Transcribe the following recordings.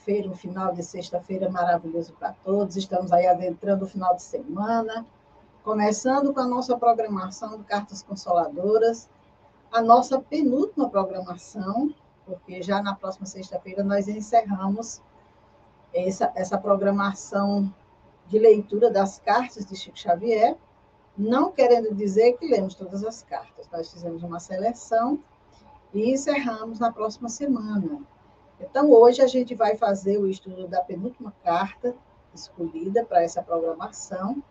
sexta-feira, um final de sexta-feira maravilhoso para todos. Estamos aí adentrando o final de semana, começando com a nossa programação de Cartas Consoladoras, a nossa penúltima programação, porque já na próxima sexta-feira nós encerramos essa, essa programação de leitura das cartas de Chico Xavier, não querendo dizer que lemos todas as cartas. Nós fizemos uma seleção e encerramos na próxima semana. Então, hoje a gente vai fazer o estudo da penúltima carta escolhida para essa programação,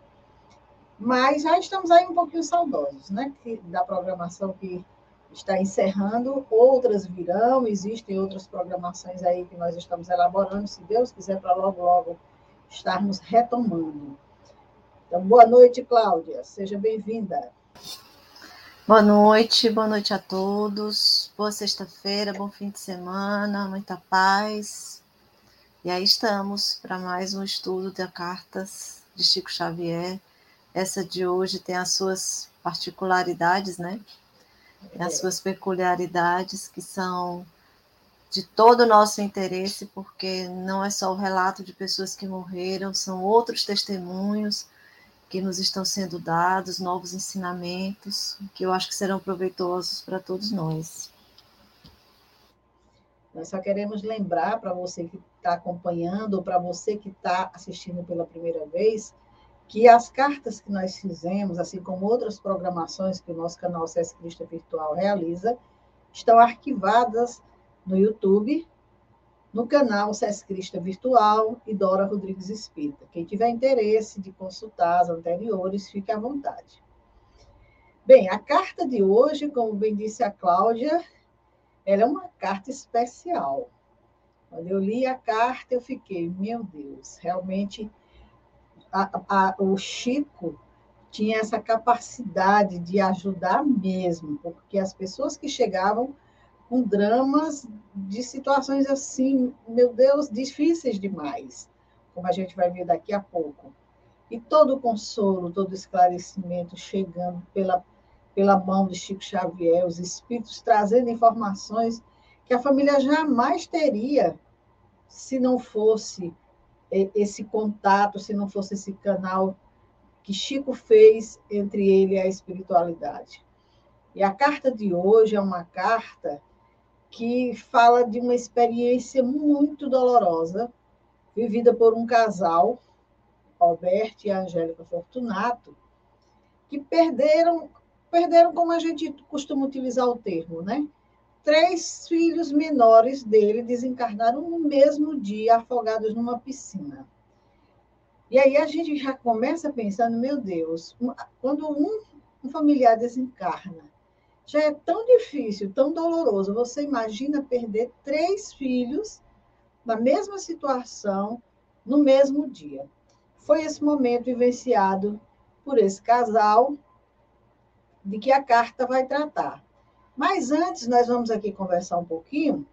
mas já estamos aí um pouquinho saudosos, né? Da programação que está encerrando, outras virão, existem outras programações aí que nós estamos elaborando, se Deus quiser, para logo, logo estarmos retomando. Então, boa noite, Cláudia, seja bem-vinda. Boa noite, boa noite a todos. Boa sexta-feira, bom fim de semana, muita paz. E aí estamos para mais um estudo de cartas de Chico Xavier. Essa de hoje tem as suas particularidades, né? Tem as suas peculiaridades que são de todo o nosso interesse, porque não é só o relato de pessoas que morreram, são outros testemunhos que nos estão sendo dados, novos ensinamentos, que eu acho que serão proveitosos para todos nós. Nós só queremos lembrar para você que está acompanhando, ou para você que está assistindo pela primeira vez, que as cartas que nós fizemos, assim como outras programações que o nosso canal CS Cristo Virtual realiza, estão arquivadas no YouTube, no canal SES Crista Virtual e Dora Rodrigues Espírita. Quem tiver interesse de consultar as anteriores, fique à vontade. Bem, a carta de hoje, como bem disse a Cláudia, ela é uma carta especial. Quando eu li a carta, eu fiquei, meu Deus, realmente a, a, o Chico tinha essa capacidade de ajudar mesmo, porque as pessoas que chegavam com dramas de situações assim, meu Deus, difíceis demais, como a gente vai ver daqui a pouco. E todo o consolo, todo o esclarecimento chegando pela, pela mão de Chico Xavier, os espíritos trazendo informações que a família jamais teria se não fosse esse contato, se não fosse esse canal que Chico fez entre ele e a espiritualidade. E a carta de hoje é uma carta que fala de uma experiência muito dolorosa vivida por um casal, Alberto e Angélica Fortunato, que perderam, perderam como a gente costuma utilizar o termo, né? Três filhos menores dele desencarnaram no mesmo dia, afogados numa piscina. E aí a gente já começa pensando, meu Deus, quando um, um familiar desencarna, já é tão difícil, tão doloroso. Você imagina perder três filhos na mesma situação, no mesmo dia. Foi esse momento vivenciado por esse casal de que a carta vai tratar. Mas antes, nós vamos aqui conversar um pouquinho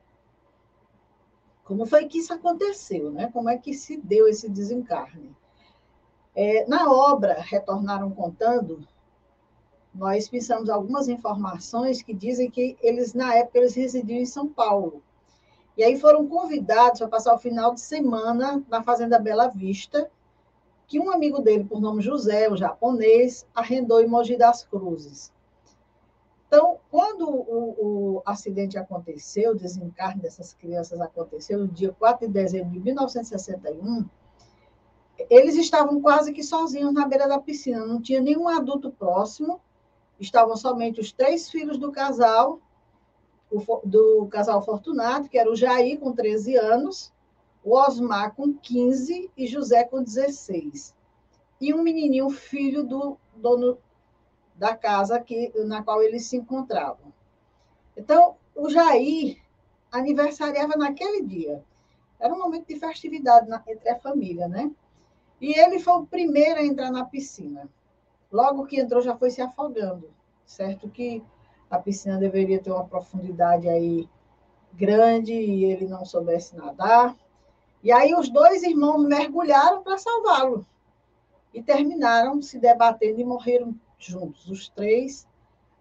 como foi que isso aconteceu, né? Como é que se deu esse desencarne. É, na obra Retornaram Contando, nós pensamos algumas informações que dizem que eles, na época, eles residiam em São Paulo. E aí foram convidados para passar o final de semana na Fazenda Bela Vista, que um amigo dele, por nome José, o japonês, arrendou em Mogi das Cruzes. Então, quando o, o, acidente aconteceu, o desencarne dessas crianças aconteceu no dia 4 de dezembro de 1961, eles estavam quase que sozinhos na beira da piscina, não tinha nenhum adulto próximo, estavam somente os três filhos do casal, do casal Fortunato, que era o Jair, com 13 anos, o Osmar, com 15, e José, com 16. E um menininho, filho do dono da casa que, na qual eles se encontravam. Então, o Jair aniversariava naquele dia. Era um momento de festividade na, entre a família, né? E ele foi o primeiro a entrar na piscina. Logo que entrou, já foi se afogando. Certo que a piscina deveria ter uma profundidade aí grande e ele não soubesse nadar. E aí os dois irmãos mergulharam para salvá-lo. E terminaram se debatendo e morreram juntos, os três,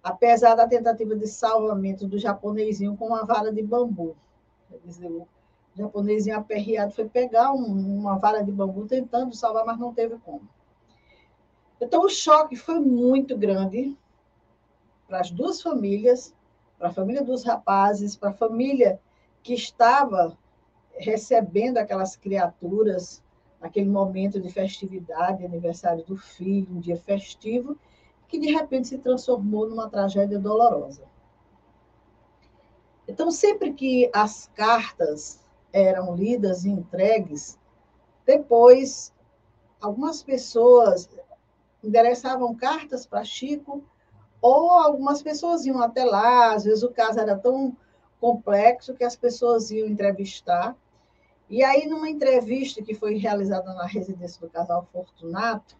apesar da tentativa de salvamento do japonesinho com uma vara de bambu. Quer dizer, o japonesinho aperreado foi pegar um, uma vara de bambu tentando salvar, mas não teve como. Então, o choque foi muito grande para as duas famílias, para a família dos rapazes, para a família que estava recebendo aquelas criaturas naquele momento de festividade, aniversário do filho, um dia festivo, que de repente se transformou numa tragédia dolorosa. Então, sempre que as cartas eram lidas e entregues, depois algumas pessoas endereçavam cartas para Chico, ou algumas pessoas iam até lá, às vezes o caso era tão complexo que as pessoas iam entrevistar. E aí, numa entrevista que foi realizada na residência do casal Fortunato,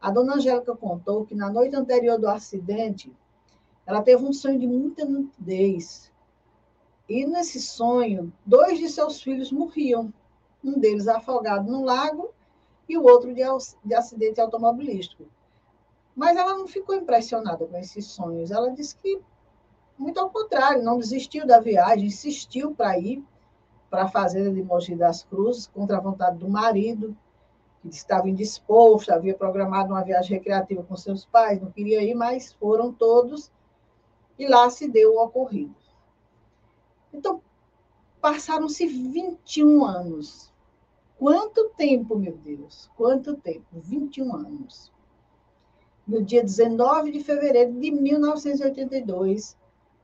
a dona Angélica contou que na noite anterior do acidente, ela teve um sonho de muita nitidez. E nesse sonho, dois de seus filhos morriam. Um deles afogado no lago e o outro de, de acidente automobilístico. Mas ela não ficou impressionada com esses sonhos. Ela disse que, muito ao contrário, não desistiu da viagem, insistiu para ir para a fazenda de Mogi das Cruzes, contra a vontade do marido, que estava indisposto, havia programado uma viagem recreativa com seus pais, não queria ir, mas foram todos, e lá se deu o ocorrido. Então, passaram-se 21 anos. Quanto tempo, meu Deus? Quanto tempo? 21 anos. No dia 19 de fevereiro de 1982,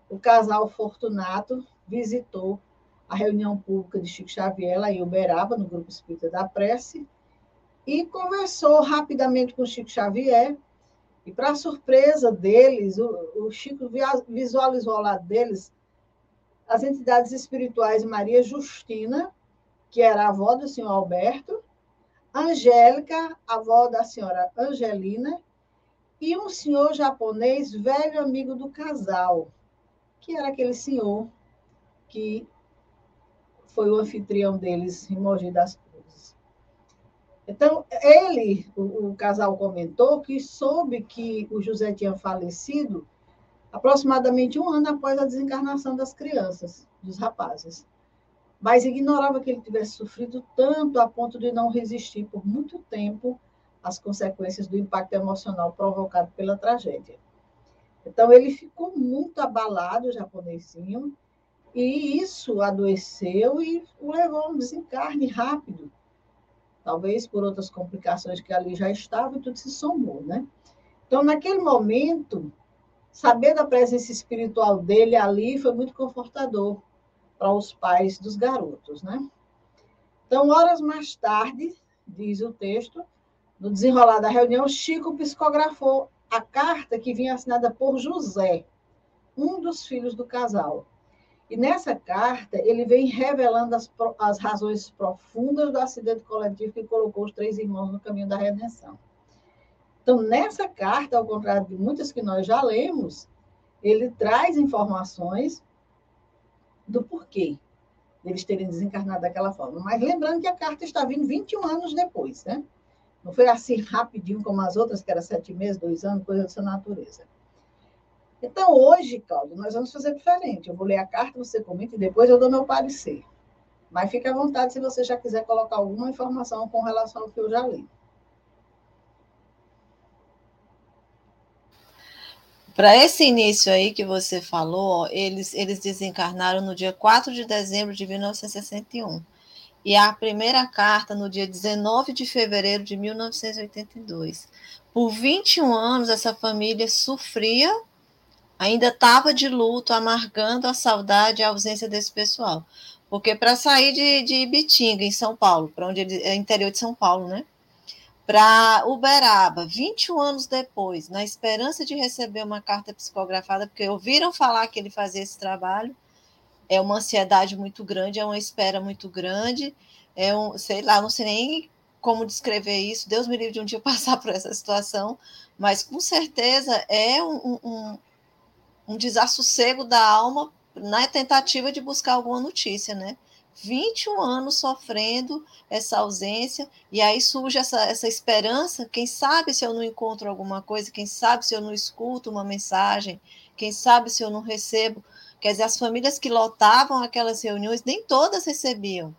o casal Fortunato visitou a reunião pública de Chico Xavier, lá em Uberaba, no Grupo Espírita da Prece, e conversou rapidamente com Chico Xavier. E, para surpresa deles, o, o Chico visualizou ao lado deles as entidades espirituais Maria Justina, que era avó do senhor Alberto, Angélica, avó da senhora Angelina, e um senhor japonês, velho amigo do casal, que era aquele senhor que foi o anfitrião deles em Mogi das então, ele, o, o, casal comentou que soube que o José tinha falecido aproximadamente um ano após a desencarnação das crianças, dos rapazes. Mas ignorava que ele tivesse sofrido tanto a ponto de não resistir por muito tempo às consequências do impacto emocional provocado pela tragédia. Então, ele ficou muito abalado, japonesinho, e isso adoeceu e o levou a um desencarne rápido talvez por outras complicações que ali já estavam, e tudo se somou, né? Então, naquele momento, saber da presença espiritual dele ali foi muito confortador para os pais dos garotos, né? Então, horas mais tarde, diz o texto, no desenrolar da reunião, Chico psicografou a carta que vinha assinada por José, um dos filhos do casal, e nessa carta, ele vem revelando as, as razões profundas do acidente coletivo que colocou os três irmãos no caminho da redenção. Então, nessa carta, ao contrário de muitas que nós já lemos, ele traz informações do porquê deles terem desencarnado daquela forma. Mas lembrando que a carta está vindo 21 anos depois, né? Não foi assim rapidinho como as outras, que era sete meses, dois anos, coisa dessa natureza. Então, hoje, Cláudio, nós vamos fazer diferente. Eu vou ler a carta, você comenta e depois eu dou meu parecer. Mas fique à vontade se você já quiser colocar alguma informação com relação ao que eu já li. Para esse início aí que você falou, eles, eles desencarnaram no dia 4 de dezembro de 1961. E a primeira carta no dia 19 de fevereiro de 1982. Por 21 anos, essa família sofria, ainda estava de luto, amargando a saudade e a ausência desse pessoal. Porque para sair de, de Ibitinga, em São Paulo, para onde ele é interior de São Paulo, né? Para Uberaba, 21 anos depois, na esperança de receber uma carta psicografada, porque ouviram falar que ele fazia esse trabalho, é uma ansiedade muito grande, é uma espera muito grande, é um, sei lá, não sei nem como descrever isso, Deus me livre de um dia passar por essa situação, mas com certeza é um, um, um desassossego da alma na tentativa de buscar alguma notícia, né? 21 anos sofrendo essa ausência, e aí surge essa, essa esperança. Quem sabe se eu não encontro alguma coisa, quem sabe se eu não escuto uma mensagem, quem sabe se eu não recebo. Quer dizer, as famílias que lotavam aquelas reuniões, nem todas recebiam,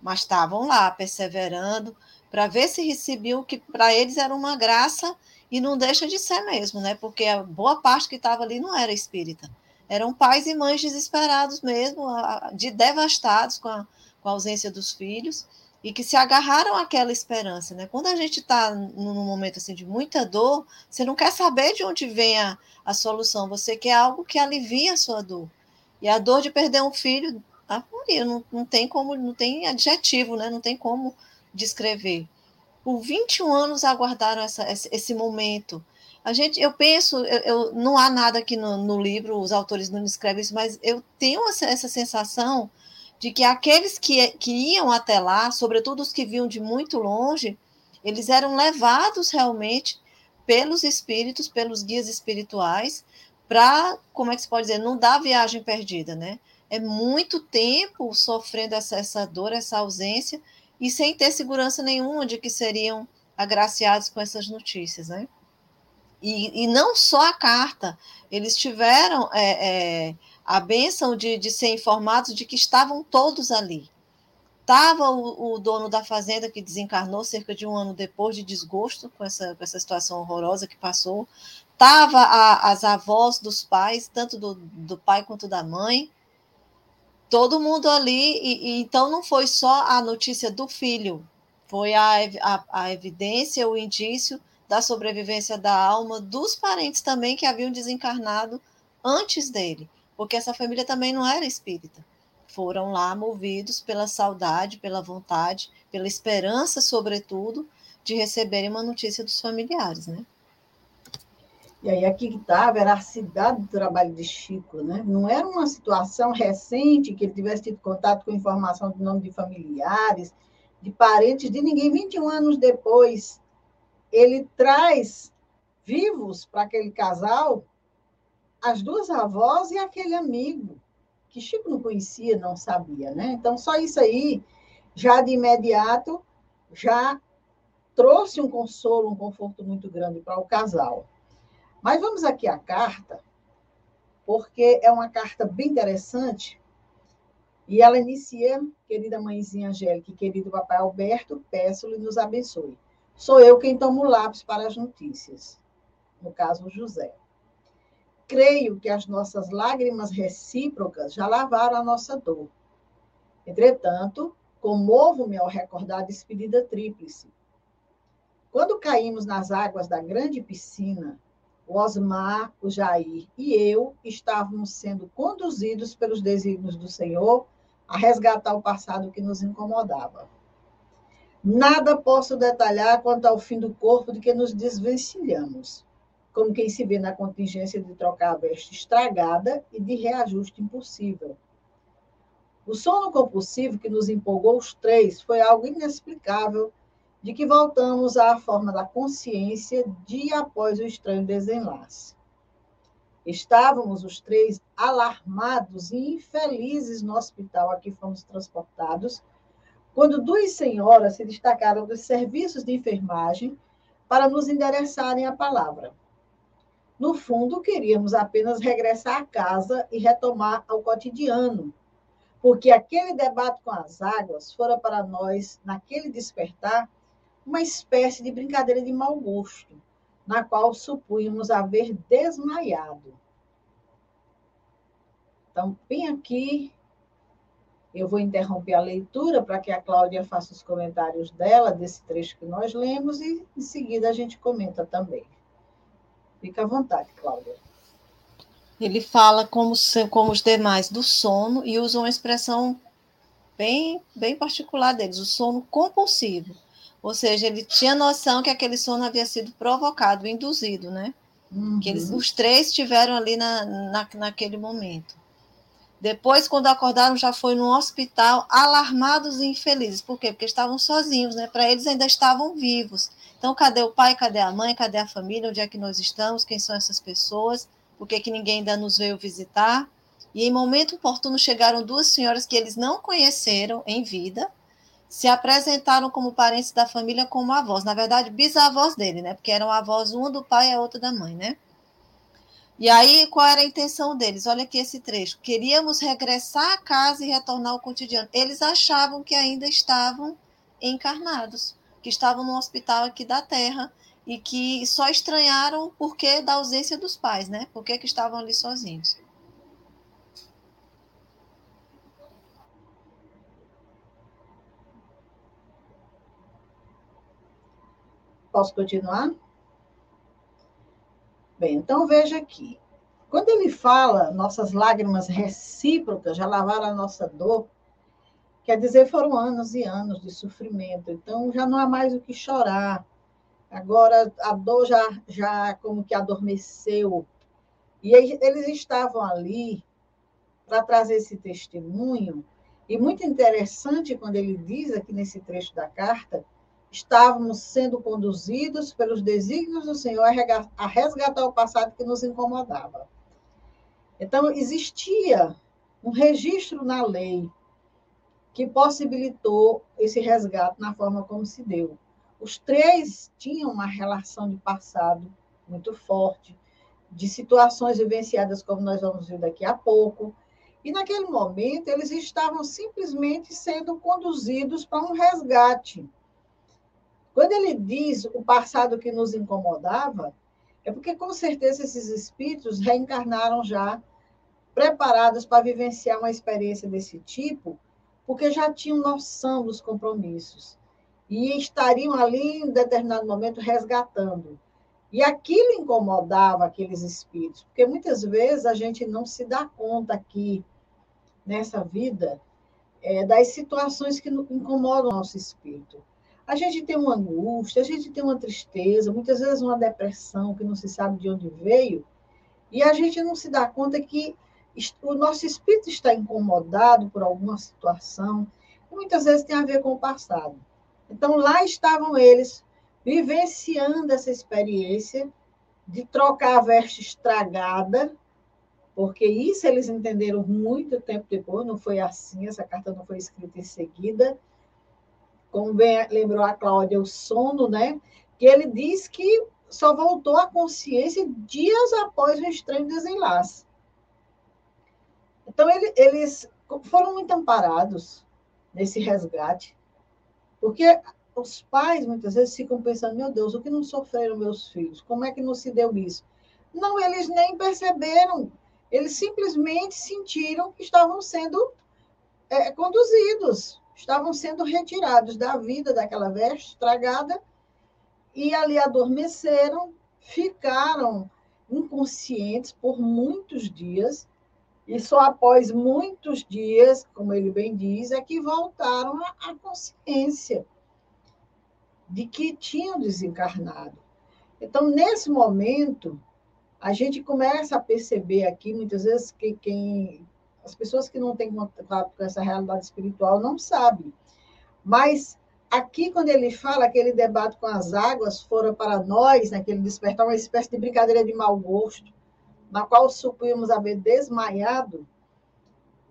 mas estavam lá perseverando para ver se recebiam o que para eles era uma graça e não deixa de ser mesmo, né? Porque a boa parte que estava ali não era espírita eram pais e mães desesperados mesmo, de devastados com a, com a ausência dos filhos e que se agarraram àquela esperança, né? Quando a gente está num momento assim de muita dor, você não quer saber de onde vem a, a solução, você quer algo que alivie a sua dor. E a dor de perder um filho, ah, não, não tem como, não tem adjetivo, né? Não tem como descrever. Por 21 anos aguardaram essa, esse momento a gente, eu penso, eu, eu não há nada aqui no, no, livro, os autores não escrevem isso, mas eu tenho essa, essa sensação de que aqueles que, que iam até lá, sobretudo os que vinham de muito longe, eles eram levados realmente pelos espíritos, pelos guias espirituais, para, como é que se pode dizer, não dar viagem perdida, né? É muito tempo sofrendo essa, essa dor, essa ausência, e sem ter segurança nenhuma de que seriam agraciados com essas notícias, né? E, e não só a carta, eles tiveram é, é, a bênção de, de ser informados de que estavam todos ali. Estava o, o, dono da fazenda que desencarnou cerca de um ano depois de desgosto com essa, com essa situação horrorosa que passou. Estava as avós dos pais, tanto do, do pai quanto da mãe. Todo mundo ali. E, e, então não foi só a notícia do filho, foi a, a, a evidência, o indício da sobrevivência da alma dos parentes também que haviam desencarnado antes dele, porque essa família também não era espírita. Foram lá movidos pela saudade, pela vontade, pela esperança, sobretudo, de receberem uma notícia dos familiares, né? E aí aqui que está a veracidade do trabalho de Chico, né? Não era uma situação recente que ele tivesse tido contato com informação do nome de familiares, de parentes de ninguém. 21 anos depois, ele traz vivos para aquele casal as duas avós e aquele amigo que Chico não conhecia, não sabia, né? Então só isso aí já de imediato já trouxe um consolo, um conforto muito grande para o casal. Mas vamos aqui à carta, porque é uma carta bem interessante. E ela inicia, querida mãezinha Angélica e querido papai Alberto, peço-lhe nos abençoe. Sou eu quem tomo o lápis para as notícias, no caso, José. Creio que as nossas lágrimas recíprocas já lavaram a nossa dor. Entretanto, comovo-me ao recordar a despedida tríplice. Quando caímos nas águas da grande piscina, o Osmar, o Jair e eu estávamos sendo conduzidos pelos desígnios do Senhor a resgatar o passado que nos incomodava. Nada posso detalhar quanto ao fim do corpo de que nos desvencilhamos, como quem se vê na contingência de trocar a veste estragada e de reajuste impossível. O sono compulsivo que nos empolgou os três foi algo inexplicável, de que voltamos à forma da consciência dia após o estranho desenlace. Estávamos os três alarmados e infelizes no hospital a que fomos transportados quando duas senhoras se destacaram dos serviços de enfermagem para nos endereçarem a palavra. No fundo, queríamos apenas regressar à casa e retomar ao cotidiano, porque aquele debate com as águas fora para nós, naquele despertar, uma espécie de brincadeira de mau gosto, na qual supunhamos haver desmaiado. Então, bem aqui, eu vou interromper a leitura para que a Cláudia faça os comentários dela desse trecho que nós lemos e em seguida a gente comenta também. Fica à vontade, Cláudia. Ele fala como, como os demais do sono e usa uma expressão bem, bem particular deles, o sono compulsivo. Ou seja, ele tinha noção que aquele sono havia sido provocado, induzido, né? Uhum. Que eles, os três tiveram ali na, na, naquele momento. Depois, quando acordaram, já foi no hospital, alarmados e infelizes. Por quê? Porque estavam sozinhos, né? Para eles ainda estavam vivos. Então, cadê o pai, cadê a mãe, cadê a família, onde é que nós estamos, quem são essas pessoas, por que, que ninguém ainda nos veio visitar? E em momento oportuno chegaram duas senhoras que eles não conheceram em vida, se apresentaram como parentes da família como avós, na verdade, bisavós dele, né? Porque eram avós, uma do pai e a outra da mãe, né? E aí, qual era a intenção deles? Olha aqui esse trecho. Queríamos regressar à casa e retornar ao cotidiano. Eles achavam que ainda estavam encarnados, que estavam no hospital aqui da Terra e que só estranharam porque da ausência dos pais, né? Por que estavam ali sozinhos. Posso continuar? Bem, então veja aqui. Quando ele fala, nossas lágrimas recíprocas já lavaram a nossa dor, quer dizer, foram anos e anos de sofrimento. Então já não há mais o que chorar. Agora a dor já, já como que adormeceu. E eles estavam ali para trazer esse testemunho. E muito interessante quando ele diz aqui nesse trecho da carta estávamos sendo conduzidos pelos desígnios do Senhor a resgatar o passado que nos incomodava. Então, existia um registro na lei que possibilitou esse resgate na forma como se deu. Os três tinham uma relação de passado muito forte, de situações vivenciadas, como nós vamos ver daqui a pouco. E naquele momento, eles estavam simplesmente sendo conduzidos para um resgate quando ele diz o passado que nos incomodava, é porque com certeza esses espíritos reencarnaram já preparados para vivenciar uma experiência desse tipo, porque já tinham noção dos compromissos e estariam ali em determinado momento resgatando. E aquilo incomodava aqueles espíritos, porque muitas vezes a gente não se dá conta aqui nessa vida é, das situações que incomodam o nosso espírito. A gente tem uma angústia, a gente tem uma tristeza, muitas vezes uma depressão que não se sabe de onde veio, e a gente não se dá conta que o nosso espírito está incomodado por alguma situação, que muitas vezes tem a ver com o passado. Então, lá estavam eles, vivenciando essa experiência de trocar a veste estragada, porque isso eles entenderam muito tempo depois, não foi assim, essa carta não foi escrita em seguida, como bem lembrou a Cláudia, o sono, né? Que ele diz que só voltou à consciência dias após o estranho desenlace. Então, ele, eles foram muito amparados nesse resgate, porque os pais muitas vezes ficam pensando: meu Deus, o que não sofreram meus filhos? Como é que não se deu isso? Não, eles nem perceberam, eles simplesmente sentiram que estavam sendo é, conduzidos estavam sendo retirados da vida daquela veste estragada e ali adormeceram, ficaram inconscientes por muitos dias e só após muitos dias, como ele bem diz, é que voltaram à consciência de que tinham desencarnado. Então, nesse momento, a gente começa a perceber aqui, muitas vezes, que quem as pessoas que não têm contato com essa realidade espiritual não sabem. Mas aqui, quando ele fala aquele debate com as águas fora para nós, naquele né, despertar, uma espécie de brincadeira de mau gosto, na qual supimos haver desmaiado,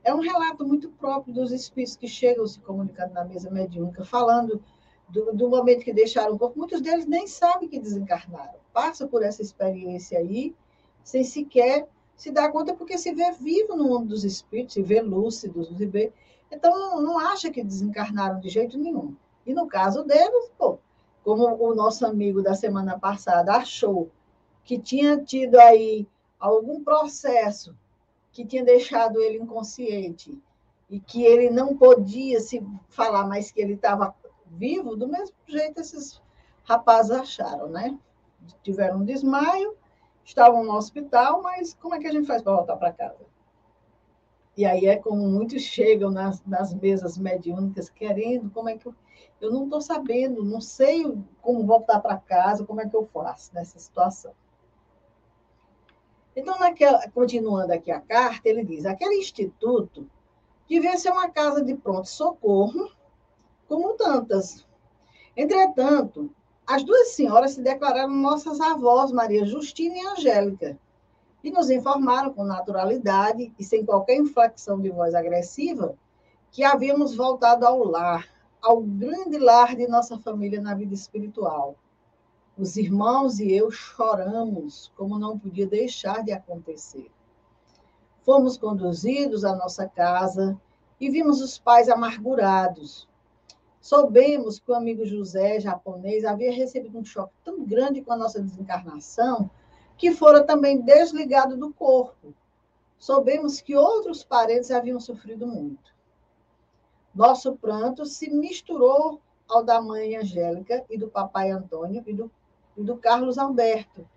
é um relato muito próprio dos espíritos que chegam se comunicando na mesa mediúnica, falando do, do, momento que deixaram o corpo. Muitos deles nem sabem que desencarnaram. Passa por essa experiência aí, sem sequer se dá conta porque se vê vivo no mundo dos espíritos, se vê lúcido, se vê. Então, não, acha que desencarnaram de jeito nenhum. E no caso deles, pô, como o nosso amigo da semana passada achou que tinha tido aí algum processo que tinha deixado ele inconsciente e que ele não podia se falar mais que ele estava vivo, do mesmo jeito esses rapazes acharam, né? Tiveram um desmaio, estavam no hospital, mas como é que a gente faz para voltar para casa? E aí é como muitos chegam nas, nas mesas mediúnicas querendo, como é que eu, eu não estou sabendo, não sei como voltar para casa, como é que eu faço nessa situação. Então, naquela, continuando aqui a carta, ele diz: aquele instituto devia ser uma casa de pronto-socorro, como tantas. Entretanto, as duas senhoras se declararam nossas avós, Maria Justina e Angélica, e nos informaram com naturalidade e sem qualquer inflexão de voz agressiva que havíamos voltado ao lar, ao grande lar de nossa família na vida espiritual os irmãos e eu choramos, como não podia deixar de acontecer. Fomos conduzidos à nossa casa e vimos os pais amargurados. Soubemos que o amigo José, japonês, havia recebido um choque tão grande com a nossa desencarnação que fora também desligado do corpo. Soubemos que outros parentes haviam sofrido muito. Nosso pranto se misturou ao da mãe Angélica e do papai Antônio e do e do Carlos Alberto.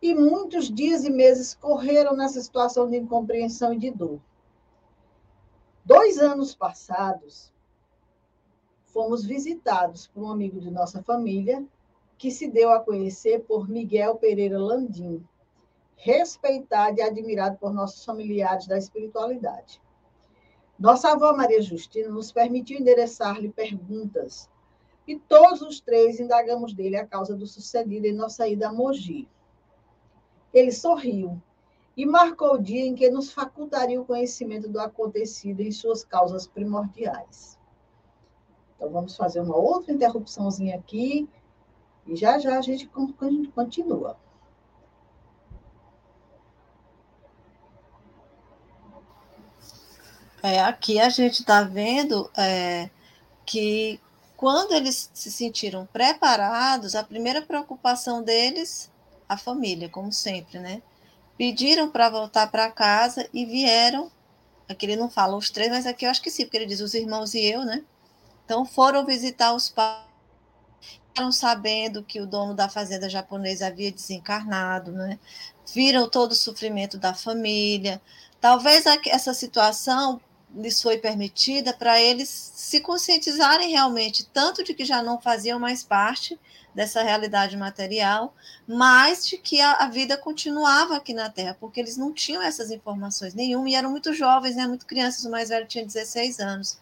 E muitos dias e meses correram nessa situação de incompreensão e de dor. Dois anos passados, fomos visitados por um amigo de nossa família, que se deu a conhecer por Miguel Pereira Landim, respeitado e admirado por nossos familiares da espiritualidade. Nossa avó Maria Justina nos permitiu endereçar-lhe perguntas e todos os três indagamos dele a causa do sucedido em nossa ida a Mogi. Ele sorriu e marcou o dia em que nos facultaria o conhecimento do acontecido em suas causas primordiais. Então, vamos fazer uma outra interrupçãozinha aqui e já já a gente continua. É, aqui a gente está vendo é, que quando eles se sentiram preparados, a primeira preocupação deles, a família, como sempre, né? Pediram para voltar para casa e vieram. Aqui ele não fala os três, mas aqui eu acho que sim, porque ele diz os irmãos e eu, né? Então foram visitar os pais, ficaram sabendo que o dono da fazenda japonesa havia desencarnado, né? Viram todo o sofrimento da família. Talvez essa situação lhes foi permitida para eles se conscientizarem realmente tanto de que já não faziam mais parte dessa realidade material, mas de que a, vida continuava aqui na Terra, porque eles não tinham essas informações nenhuma e eram muito jovens, né, muito crianças, o mais velho tinha 16 anos,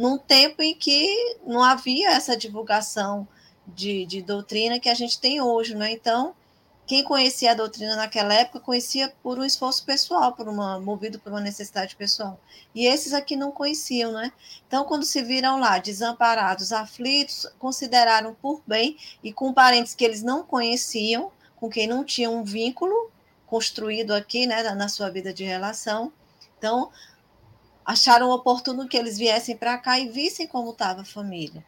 num tempo em que não havia essa divulgação de, de doutrina que a gente tem hoje, né? Então, quem conhecia a doutrina naquela época conhecia por um esforço pessoal, por uma, movido por uma necessidade pessoal. E esses aqui não conheciam, né? Então, quando se viram lá desamparados, aflitos, consideraram por bem e com parentes que eles não conheciam, com quem não tinham um vínculo construído aqui, né, na sua vida de relação. Então, acharam oportuno que eles viessem para cá e vissem como estava a família.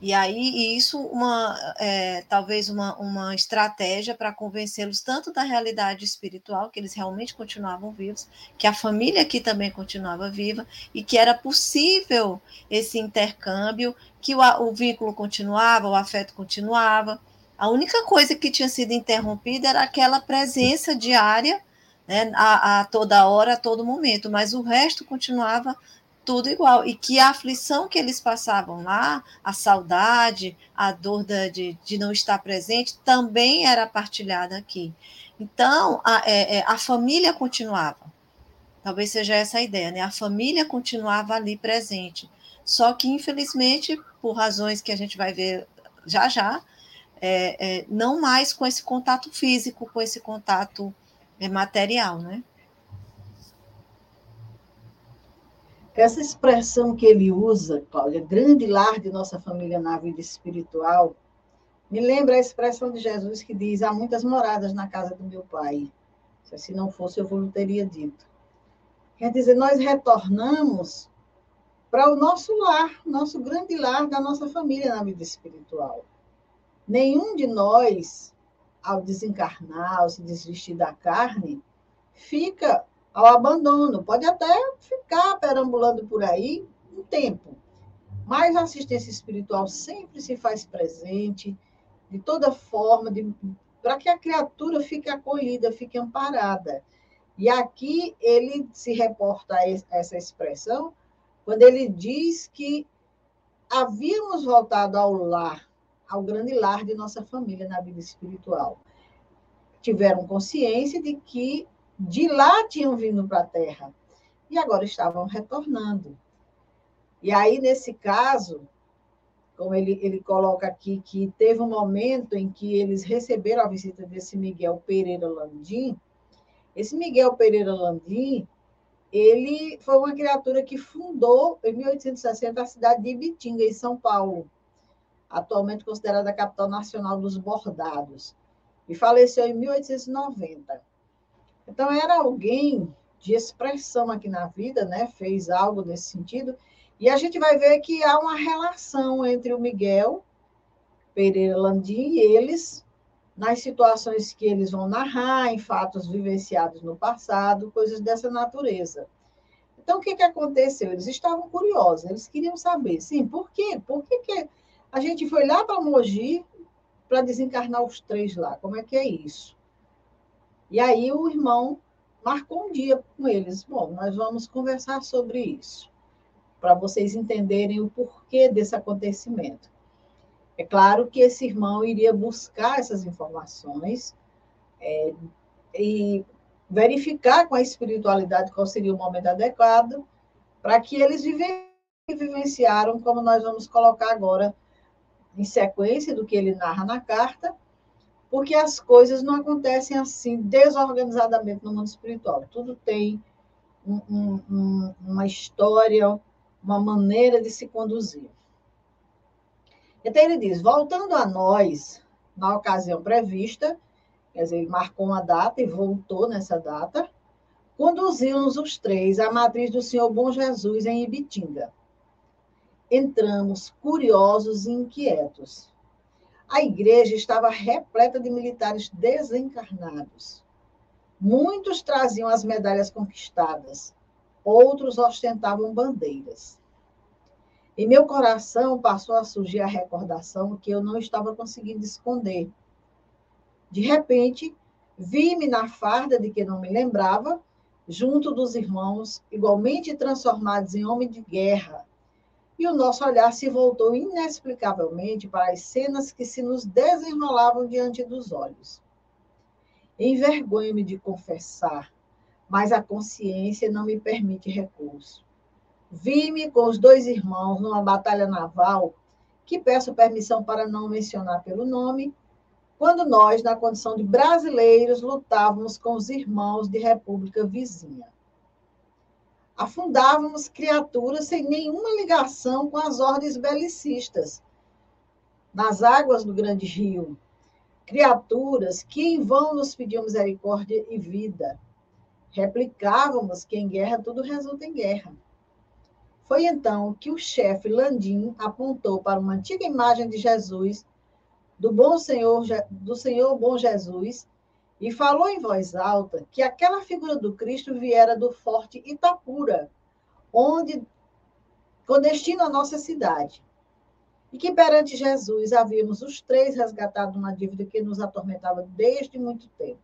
E aí, e isso uma, é, talvez uma, uma estratégia para convencê-los tanto da realidade espiritual, que eles realmente continuavam vivos, que a família aqui também continuava viva, e que era possível esse intercâmbio, que o, o vínculo continuava, o afeto continuava. A única coisa que tinha sido interrompida era aquela presença diária, né, a, a toda hora, a todo momento, mas o resto continuava tudo igual. E que a aflição que eles passavam lá, a saudade, a dor da, de, de não estar presente, também era partilhada aqui. Então, a, é, é, a família continuava. Talvez seja essa a ideia, né? A família continuava ali presente. Só que, infelizmente, por razões que a gente vai ver já já, é, é, não mais com esse contato físico, com esse contato é, material, né? Essa expressão que ele usa, Cláudia, grande lar de nossa família na vida espiritual, me lembra a expressão de Jesus que diz: há muitas moradas na casa do meu pai. Se não fosse, eu vos teria dito. Quer dizer, nós retornamos para o nosso lar, nosso grande lar da nossa família na vida espiritual. nenhum de nós, ao desencarnar, ao se desvestir da carne, fica ao abandono. Pode até ficar perambulando por aí um tempo, mas a assistência espiritual sempre se faz presente, de toda forma, para que a criatura fique acolhida, fique amparada. E aqui ele se reporta a essa expressão quando ele diz que havíamos voltado ao lar, ao grande lar de nossa família na vida espiritual. Tiveram consciência de que de lá tinham vindo para a Terra e agora estavam retornando. E aí, nesse caso, como ele, ele coloca aqui, que teve um momento em que eles receberam a visita desse Miguel Pereira Landim. Esse Miguel Pereira Landim, ele foi uma criatura que fundou, em 1860, a cidade de Ibitinga, em São Paulo, atualmente considerada a capital nacional dos bordados, e faleceu em 1890. Então, era alguém de expressão aqui na vida, né? fez algo nesse sentido, e a gente vai ver que há uma relação entre o Miguel Pereira Landim e eles, nas situações que eles vão narrar, em fatos vivenciados no passado, coisas dessa natureza. Então, o que, que aconteceu? Eles estavam curiosos, eles queriam saber, sim, por quê? Por que, que a gente foi lá para Mogi para desencarnar os três lá? Como é que é isso? E aí o irmão marcou um dia com eles. Bom, nós vamos conversar sobre isso para vocês entenderem o porquê desse acontecimento. É claro que esse irmão iria buscar essas informações é, e verificar com a espiritualidade qual seria o momento adequado para que eles vivenciaram, como nós vamos colocar agora em sequência do que ele narra na carta, porque as coisas não acontecem assim desorganizadamente no mundo espiritual. Tudo tem um, um, uma história, uma maneira de se conduzir. Então ele diz: voltando a nós, na ocasião prevista, quer dizer, ele marcou uma data e voltou nessa data, conduziu-nos os três à matriz do Senhor Bom Jesus em Ibitinga. Entramos curiosos e inquietos. A igreja estava repleta de militares desencarnados. Muitos traziam as medalhas conquistadas, outros ostentavam bandeiras. Em meu coração passou a surgir a recordação que eu não estava conseguindo esconder. De repente, vi-me na farda de que não me lembrava, junto dos irmãos, igualmente transformados em homem de guerra. E o nosso olhar se voltou inexplicavelmente para as cenas que se nos desenrolavam diante dos olhos. Envergonho-me de confessar mas a consciência não me permite recurso. Vi-me com os dois irmãos numa batalha naval, que peço permissão para não mencionar pelo nome, quando nós, na condição de brasileiros, lutávamos com os irmãos de república vizinha. Afundávamos criaturas sem nenhuma ligação com as ordens belicistas, nas águas do grande rio. Criaturas que em vão nos pediam misericórdia e vida Replicávamos que em guerra tudo resulta em guerra. Foi então que o chefe Landim apontou para uma antiga imagem de Jesus, do bom Senhor, do Senhor bom Jesus, e falou em voz alta que aquela figura do Cristo viera do forte Itapura, onde com destino à nossa cidade. E que perante Jesus havíamos os três resgatado uma dívida que nos atormentava desde muito tempo.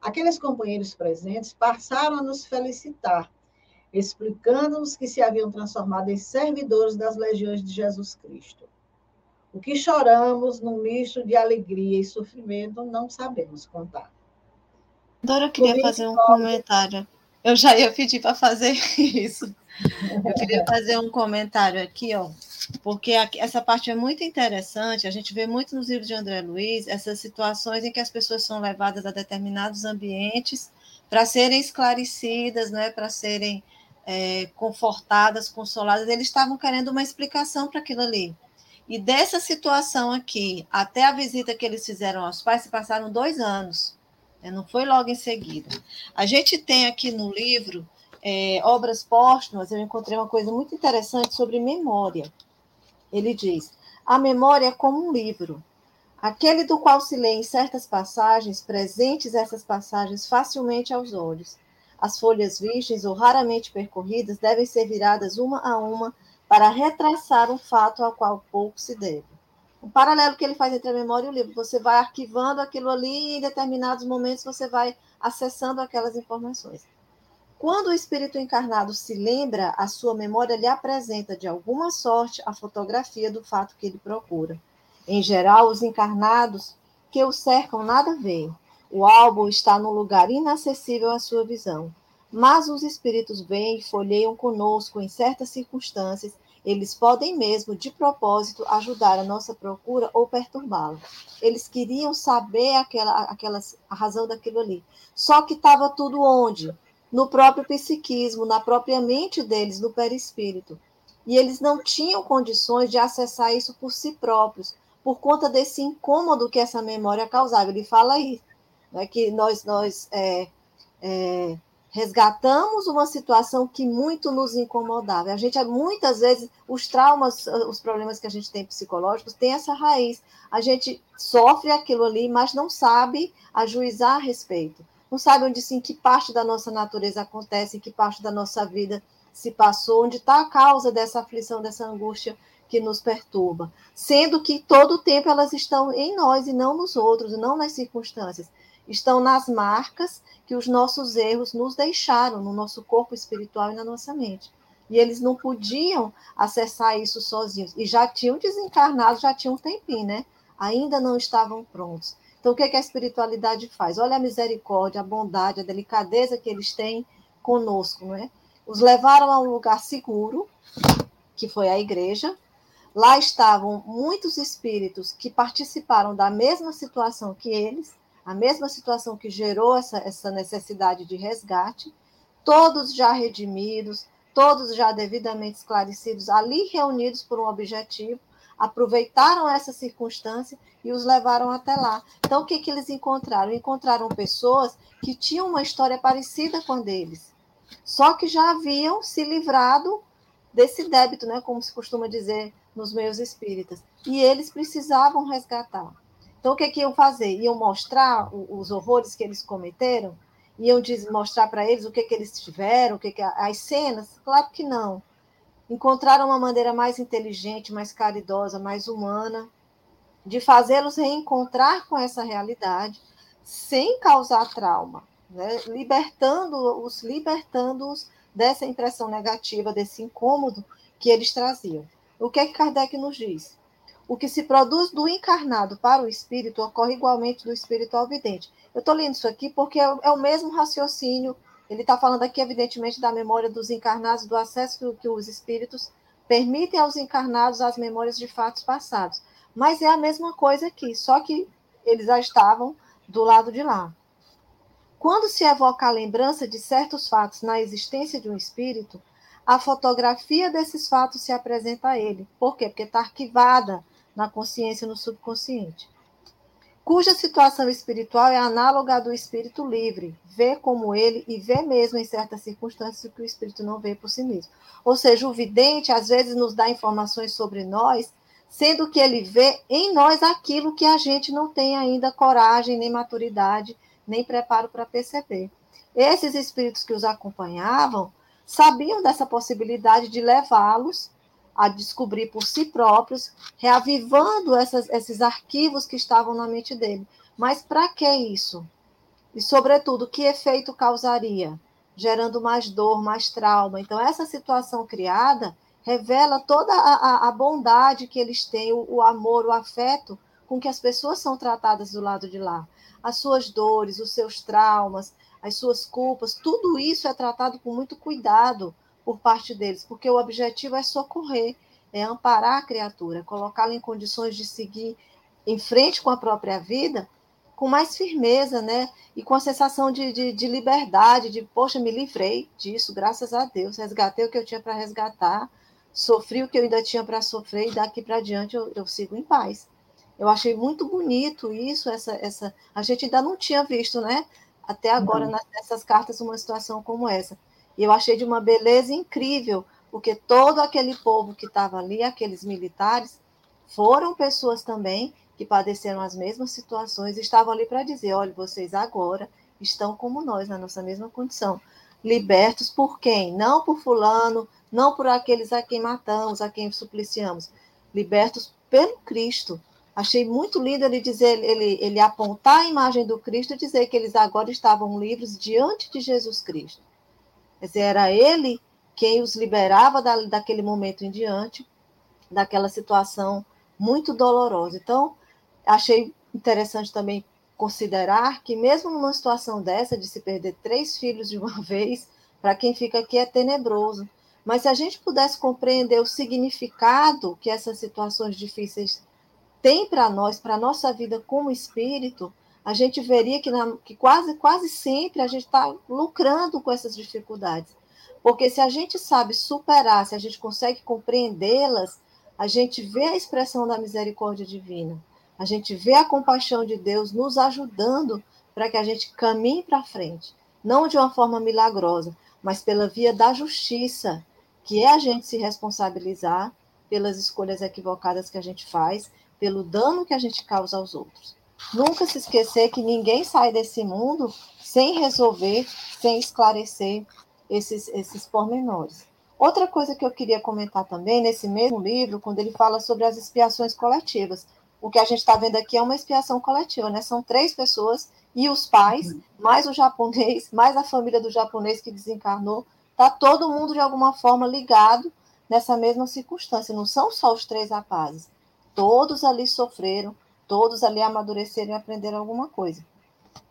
Aqueles companheiros presentes passaram a nos felicitar, explicando-nos que se haviam transformado em servidores das legiões de Jesus Cristo. O que choramos num misto de alegria e sofrimento não sabemos contar. Dora, eu queria fazer um comentário. Eu já ia pedir para fazer isso. Eu queria fazer um comentário aqui, ó, porque essa parte é muito interessante. A gente vê muito nos livros de André Luiz essas situações em que as pessoas são levadas a determinados ambientes para serem esclarecidas, né, para serem é, confortadas, consoladas. Eles estavam querendo uma explicação para aquilo ali. E dessa situação aqui, até a visita que eles fizeram aos pais, se passaram dois anos. Né, não foi logo em seguida. A gente tem aqui no livro é, obras póstumas, eu encontrei uma coisa muito interessante sobre memória. Ele diz: a memória é como um livro. aquele do qual se lê em certas passagens, presentes essas passagens facilmente aos olhos. As folhas virgens ou raramente percorridas devem ser viradas uma a uma para retraçar um fato ao qual pouco se deve. O paralelo que ele faz entre a memória e o livro, você vai arquivando aquilo ali e em determinados momentos você vai acessando aquelas informações. Quando o espírito encarnado se lembra, a sua memória lhe apresenta de alguma sorte a fotografia do fato que ele procura. Em geral, os encarnados que o cercam nada veem. O álbum está num lugar inacessível à sua visão. Mas os espíritos vêm e folheiam conosco em certas circunstâncias. Eles podem mesmo, de propósito, ajudar a nossa procura ou perturbá-la. Eles queriam saber aquela, aquela, a razão daquilo ali. Só que estava tudo onde? no próprio psiquismo, na própria mente deles, no perispírito. E eles não tinham condições de acessar isso por si próprios, por conta desse incômodo que essa memória causava. Ele fala aí, né, que nós, nós é, é, resgatamos uma situação que muito nos incomodava. A gente, muitas vezes, os traumas, os problemas que a gente tem psicológicos, tem essa raiz. A gente sofre aquilo ali, mas não sabe ajuizar a respeito não sabe onde sim, que parte da nossa natureza acontece, em que parte da nossa vida se passou, onde está a causa dessa aflição, dessa angústia que nos perturba. Sendo que todo o tempo elas estão em nós e não nos outros, não nas circunstâncias. Estão nas marcas que os nossos erros nos deixaram no nosso corpo espiritual e na nossa mente. E eles não podiam acessar isso sozinhos. E já tinham desencarnado, já tinham um tempinho, né? Ainda não estavam prontos. Então, o que, é que a espiritualidade faz? Olha a misericórdia, a bondade, a delicadeza que eles têm conosco, não é? Os levaram a um lugar seguro, que foi a igreja. Lá estavam muitos espíritos que participaram da mesma situação que eles, a mesma situação que gerou essa, essa necessidade de resgate, todos já redimidos, todos já devidamente esclarecidos, ali reunidos por um objetivo, aproveitaram essa circunstância e os levaram até lá. Então, o que, que eles encontraram? Encontraram pessoas que tinham uma história parecida com a deles, só que já haviam se livrado desse débito, né, como se costuma dizer nos meios espíritas, e eles precisavam resgatar. Então, o que, que iam fazer? Iam mostrar os horrores que eles cometeram? Iam mostrar para eles o que, que eles tiveram, o que, que as cenas? Claro que não encontraram uma maneira mais inteligente, mais caridosa, mais humana de fazê-los reencontrar com essa realidade sem causar trauma, né? libertando-os, libertando-os dessa impressão negativa, desse incômodo que eles traziam. O que é que Kardec nos diz? O que se produz do encarnado para o espírito ocorre igualmente do espírito ao vidente. Eu estou lendo isso aqui porque é, é o mesmo raciocínio ele está falando aqui, evidentemente, da memória dos encarnados, do acesso que, os espíritos permitem aos encarnados as memórias de fatos passados. Mas é a mesma coisa aqui, só que eles já estavam do lado de lá. Quando se evoca a lembrança de certos fatos na existência de um espírito, a fotografia desses fatos se apresenta a ele. Por quê? Porque está arquivada na consciência, no subconsciente cuja situação espiritual é análoga à do espírito livre, vê como ele e vê mesmo em certas circunstâncias o que o espírito não vê por si mesmo. Ou seja, o vidente às vezes nos dá informações sobre nós, sendo que ele vê em nós aquilo que a gente não tem ainda coragem, nem maturidade, nem preparo para perceber. Esses espíritos que os acompanhavam sabiam dessa possibilidade de levá-los a descobrir por si próprios, reavivando essas, esses arquivos que estavam na mente dele. Mas para que isso? E, sobretudo, que efeito causaria? Gerando mais dor, mais trauma. Então, essa situação criada revela toda a, a, bondade que eles têm, o, o amor, o afeto com que as pessoas são tratadas do lado de lá. As suas dores, os seus traumas, as suas culpas, tudo isso é tratado com muito cuidado por parte deles, porque o objetivo é socorrer, é amparar a criatura, colocá-la em condições de seguir em frente com a própria vida com mais firmeza, né? E com a sensação de, de, de liberdade, de, poxa, me livrei disso, graças a Deus, resgatei o que eu tinha para resgatar, sofri o que eu ainda tinha para sofrer, e daqui para diante eu, eu sigo em paz. Eu achei muito bonito isso, essa, essa. A gente ainda não tinha visto, né? Até agora, nessas cartas, uma situação como essa. E eu achei de uma beleza incrível, porque todo aquele povo que estava ali, aqueles militares, foram pessoas também que padeceram as mesmas situações, estavam ali para dizer: olha, vocês agora estão como nós, na nossa mesma condição. Libertos por quem? Não por Fulano, não por aqueles a quem matamos, a quem supliciamos. Libertos pelo Cristo. Achei muito lindo ele dizer, ele, ele apontar a imagem do Cristo e dizer que eles agora estavam livres diante de Jesus Cristo. Quer dizer, era ele quem os liberava da, daquele momento em diante, daquela situação muito dolorosa. Então, achei interessante também considerar que, mesmo numa situação dessa, de se perder três filhos de uma vez, para quem fica aqui é tenebroso. Mas se a gente pudesse compreender o significado que essas situações difíceis têm para nós, para a nossa vida como espírito, a gente veria que, na, que quase, quase sempre a gente está lucrando com essas dificuldades. Porque se a gente sabe superar, se a gente consegue compreendê-las, a gente vê a expressão da misericórdia divina. A gente vê a compaixão de Deus nos ajudando para que a gente caminhe para frente. Não de uma forma milagrosa, mas pela via da justiça, que é a gente se responsabilizar pelas escolhas equivocadas que a gente faz, pelo dano que a gente causa aos outros. Nunca se esquecer que ninguém sai desse mundo sem resolver, sem esclarecer esses, esses pormenores. Outra coisa que eu queria comentar também, nesse mesmo livro, quando ele fala sobre as expiações coletivas, o que a gente está vendo aqui é uma expiação coletiva, né? São três pessoas e os pais, uhum. mais o japonês, mais a família do japonês que desencarnou, tá todo mundo de alguma forma ligado nessa mesma circunstância. Não são só os três rapazes. Todos ali sofreram, todos ali amadureceram e aprenderam alguma coisa.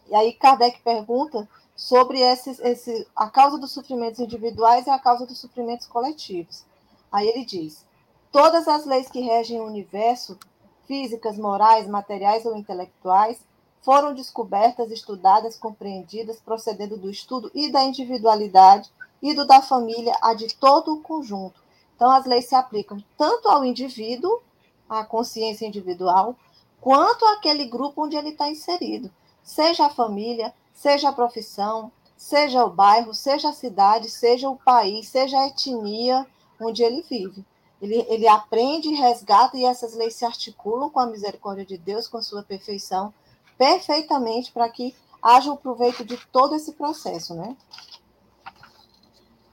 E aí Kardec pergunta sobre esse, a causa dos sofrimentos individuais e a causa dos sofrimentos coletivos. Aí ele diz: todas as leis que regem o universo físicas, morais, materiais ou intelectuais, foram descobertas, estudadas, compreendidas, procedendo do estudo e da individualidade e do da família, a de todo o conjunto. Então, as leis se aplicam tanto ao indivíduo, à consciência individual, quanto àquele grupo onde ele está inserido, seja a família, seja a profissão, seja o bairro, seja a cidade, seja o país, seja a etnia onde ele vive. Ele, ele aprende, resgata e essas leis se articulam com a misericórdia de Deus, com a sua perfeição, perfeitamente para que haja o proveito de todo esse processo, né?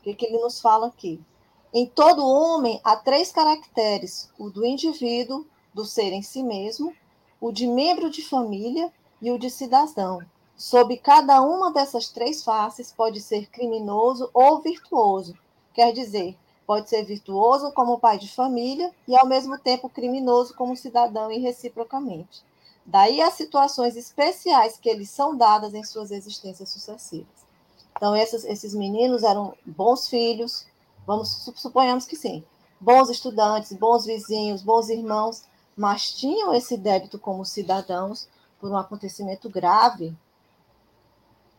O que, que ele nos fala aqui? Em todo homem há três caracteres: o do indivíduo, do ser em si mesmo, o de membro de família e o de cidadão. Sob cada uma dessas três faces pode ser criminoso ou virtuoso, quer dizer, Pode ser virtuoso como pai de família e, ao mesmo tempo, criminoso como cidadão e reciprocamente. Daí as situações especiais que eles são dadas em suas existências sucessivas. Então, esses, esses meninos eram bons filhos, vamos suponhamos que sim, bons estudantes, bons vizinhos, bons irmãos, mas tinham esse débito como cidadãos por um acontecimento grave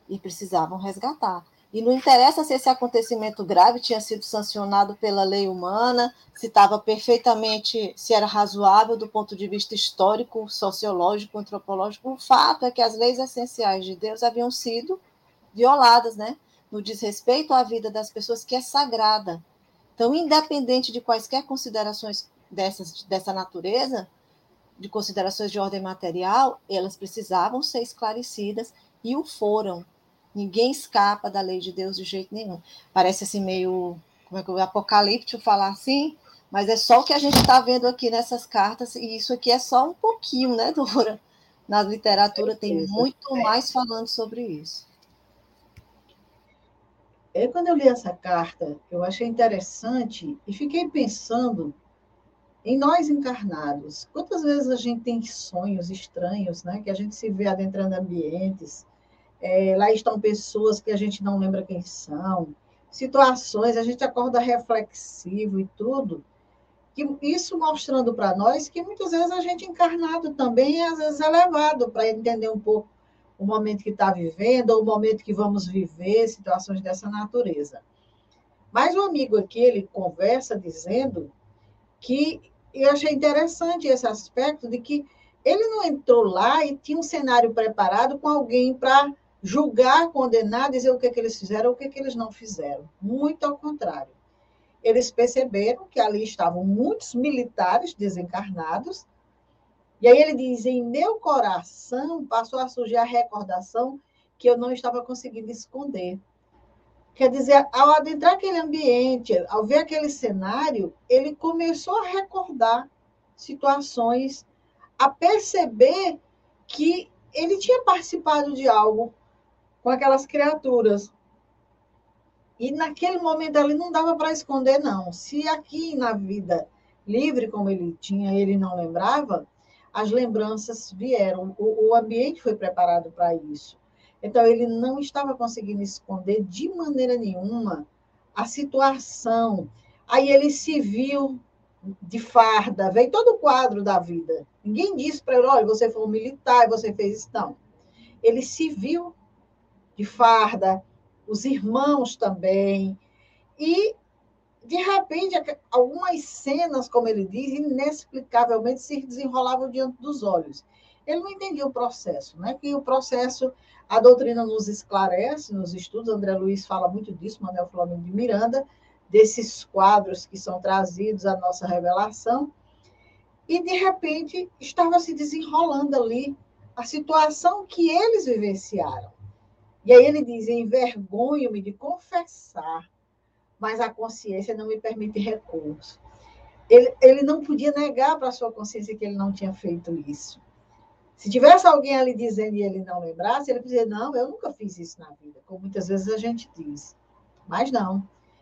e precisavam resgatar. E não interessa se esse acontecimento grave tinha sido sancionado pela lei humana, se estava perfeitamente, se era razoável do ponto de vista histórico, sociológico, antropológico. O fato é que as leis essenciais de Deus haviam sido violadas, né? No desrespeito à vida das pessoas, que é sagrada. Então, independente de quaisquer considerações dessas, dessa natureza, de considerações de ordem material, elas precisavam ser esclarecidas e o foram. Ninguém escapa da lei de Deus de jeito nenhum. Parece assim meio, como é que o apocalíptico falar assim, mas é só o que a gente está vendo aqui nessas cartas, e isso aqui é só um pouquinho, né, Dora? Na literatura tem muito mais falando sobre isso. É, quando eu li essa carta, eu achei interessante e fiquei pensando em nós encarnados. Quantas vezes a gente tem sonhos estranhos, né? Que a gente se vê adentrando ambientes, é, lá estão pessoas que a gente não lembra quem são, situações, a gente acorda reflexivo e tudo. Que isso mostrando para nós que muitas vezes a gente encarnado também, às vezes é levado para entender um pouco o momento que está vivendo, ou o momento que vamos viver, situações dessa natureza. Mas o amigo aqui, ele conversa dizendo que eu achei interessante esse aspecto de que ele não entrou lá e tinha um cenário preparado com alguém para julgar, condenar, dizer o que, é que eles fizeram, o que, é que eles não fizeram. Muito ao contrário. Eles perceberam que ali estavam muitos militares desencarnados E aí ele diz: em meu coração passou a surgir a recordação que eu não estava conseguindo esconder. Quer dizer, ao adentrar aquele ambiente, ao ver aquele cenário, ele começou a recordar situações, a perceber que ele tinha participado de algo com aquelas criaturas. E naquele momento ali não dava para esconder, não. Se aqui na vida livre, como ele tinha, ele não lembrava, as lembranças vieram, o, o ambiente foi preparado para isso. Então, ele não estava conseguindo esconder de maneira nenhuma a situação. Aí ele se viu de farda, veio todo o quadro da vida. Ninguém disse para ele, olha, você foi um militar, você fez isso. Não. Ele se viu de farda, os irmãos também. E, de repente, algumas cenas, como ele diz, inexplicavelmente se desenrolavam diante dos olhos. Ele não entendia o processo, né? Que o processo, a doutrina nos esclarece, nos estudos, André Luiz fala muito disso, Manuel Flamengo de Miranda, desses quadros que são trazidos à nossa revelação. E, de repente, estava se desenrolando ali a situação que eles vivenciaram. E aí ele diz: envergonho-me de confessar, mas a consciência não me permite recurso. Ele, ele não podia negar para a sua consciência que ele não tinha feito isso. Se tivesse alguém ali dizendo e ele não lembrasse, ele dizer: não, eu nunca fiz isso na vida, como muitas vezes a gente diz. Mas não,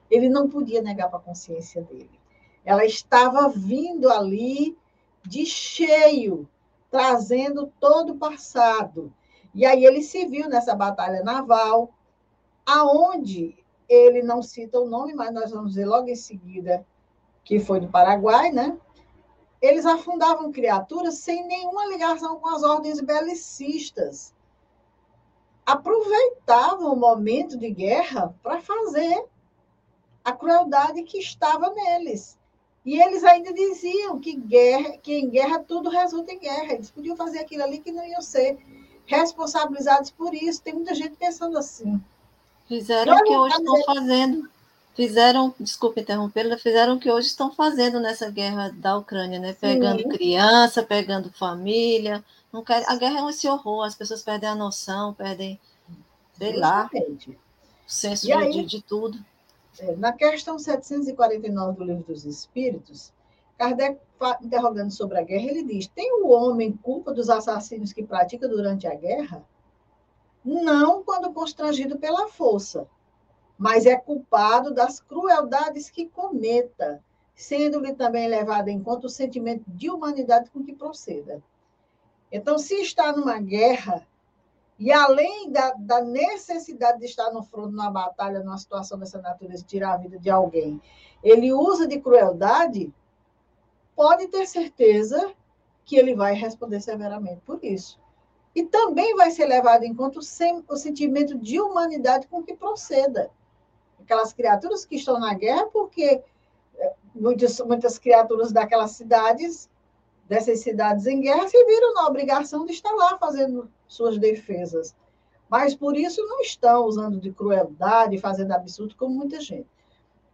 ele não podia negar para a consciência dele. Ela estava vindo ali de cheio, trazendo todo o passado. E aí ele se viu nessa batalha naval, aonde ele não cita o nome, mas nós vamos ver logo em seguida que foi do Paraguai, né? Eles afundavam criaturas sem nenhuma ligação com as ordens belicistas. Aproveitavam o momento de guerra para fazer a crueldade que estava neles. E eles ainda diziam que, guerra, que em guerra tudo resulta em guerra. Eles podiam fazer aquilo ali que não iam ser responsabilizados por isso. Tem muita gente pensando assim. Fizeram o que hoje estão fazendo. Fizeram, desculpe interromper, fizeram o que hoje estão fazendo nessa guerra da Ucrânia, né? Pegando Sim. criança, pegando família. Não quer, a guerra é esse horror, as pessoas perdem a noção, perdem, sei lá, o senso de, aí, de, de tudo. É, na questão 749 do Livro dos Espíritos, Kardec, interrogando sobre a guerra, ele diz: tem o homem culpa dos assassinos que pratica durante a guerra? Não quando constrangido pela força, mas é culpado das crueldades que cometa, sendo-lhe também levado em conta o sentimento de humanidade com que proceda. Então, se está numa guerra, e além da, da, necessidade de estar no fronte, numa batalha, numa situação dessa natureza, tirar a vida de alguém, ele usa de crueldade, pode ter certeza que ele vai responder severamente por isso. E também vai ser levado em conta o, sem, o sentimento de humanidade com que proceda. Aquelas criaturas que estão na guerra, porque é, muitas, muitas criaturas daquelas cidades, dessas cidades em guerra, se viram na obrigação de estar lá fazendo suas defesas. Mas por isso não estão usando de crueldade, fazendo absurdo como muita gente.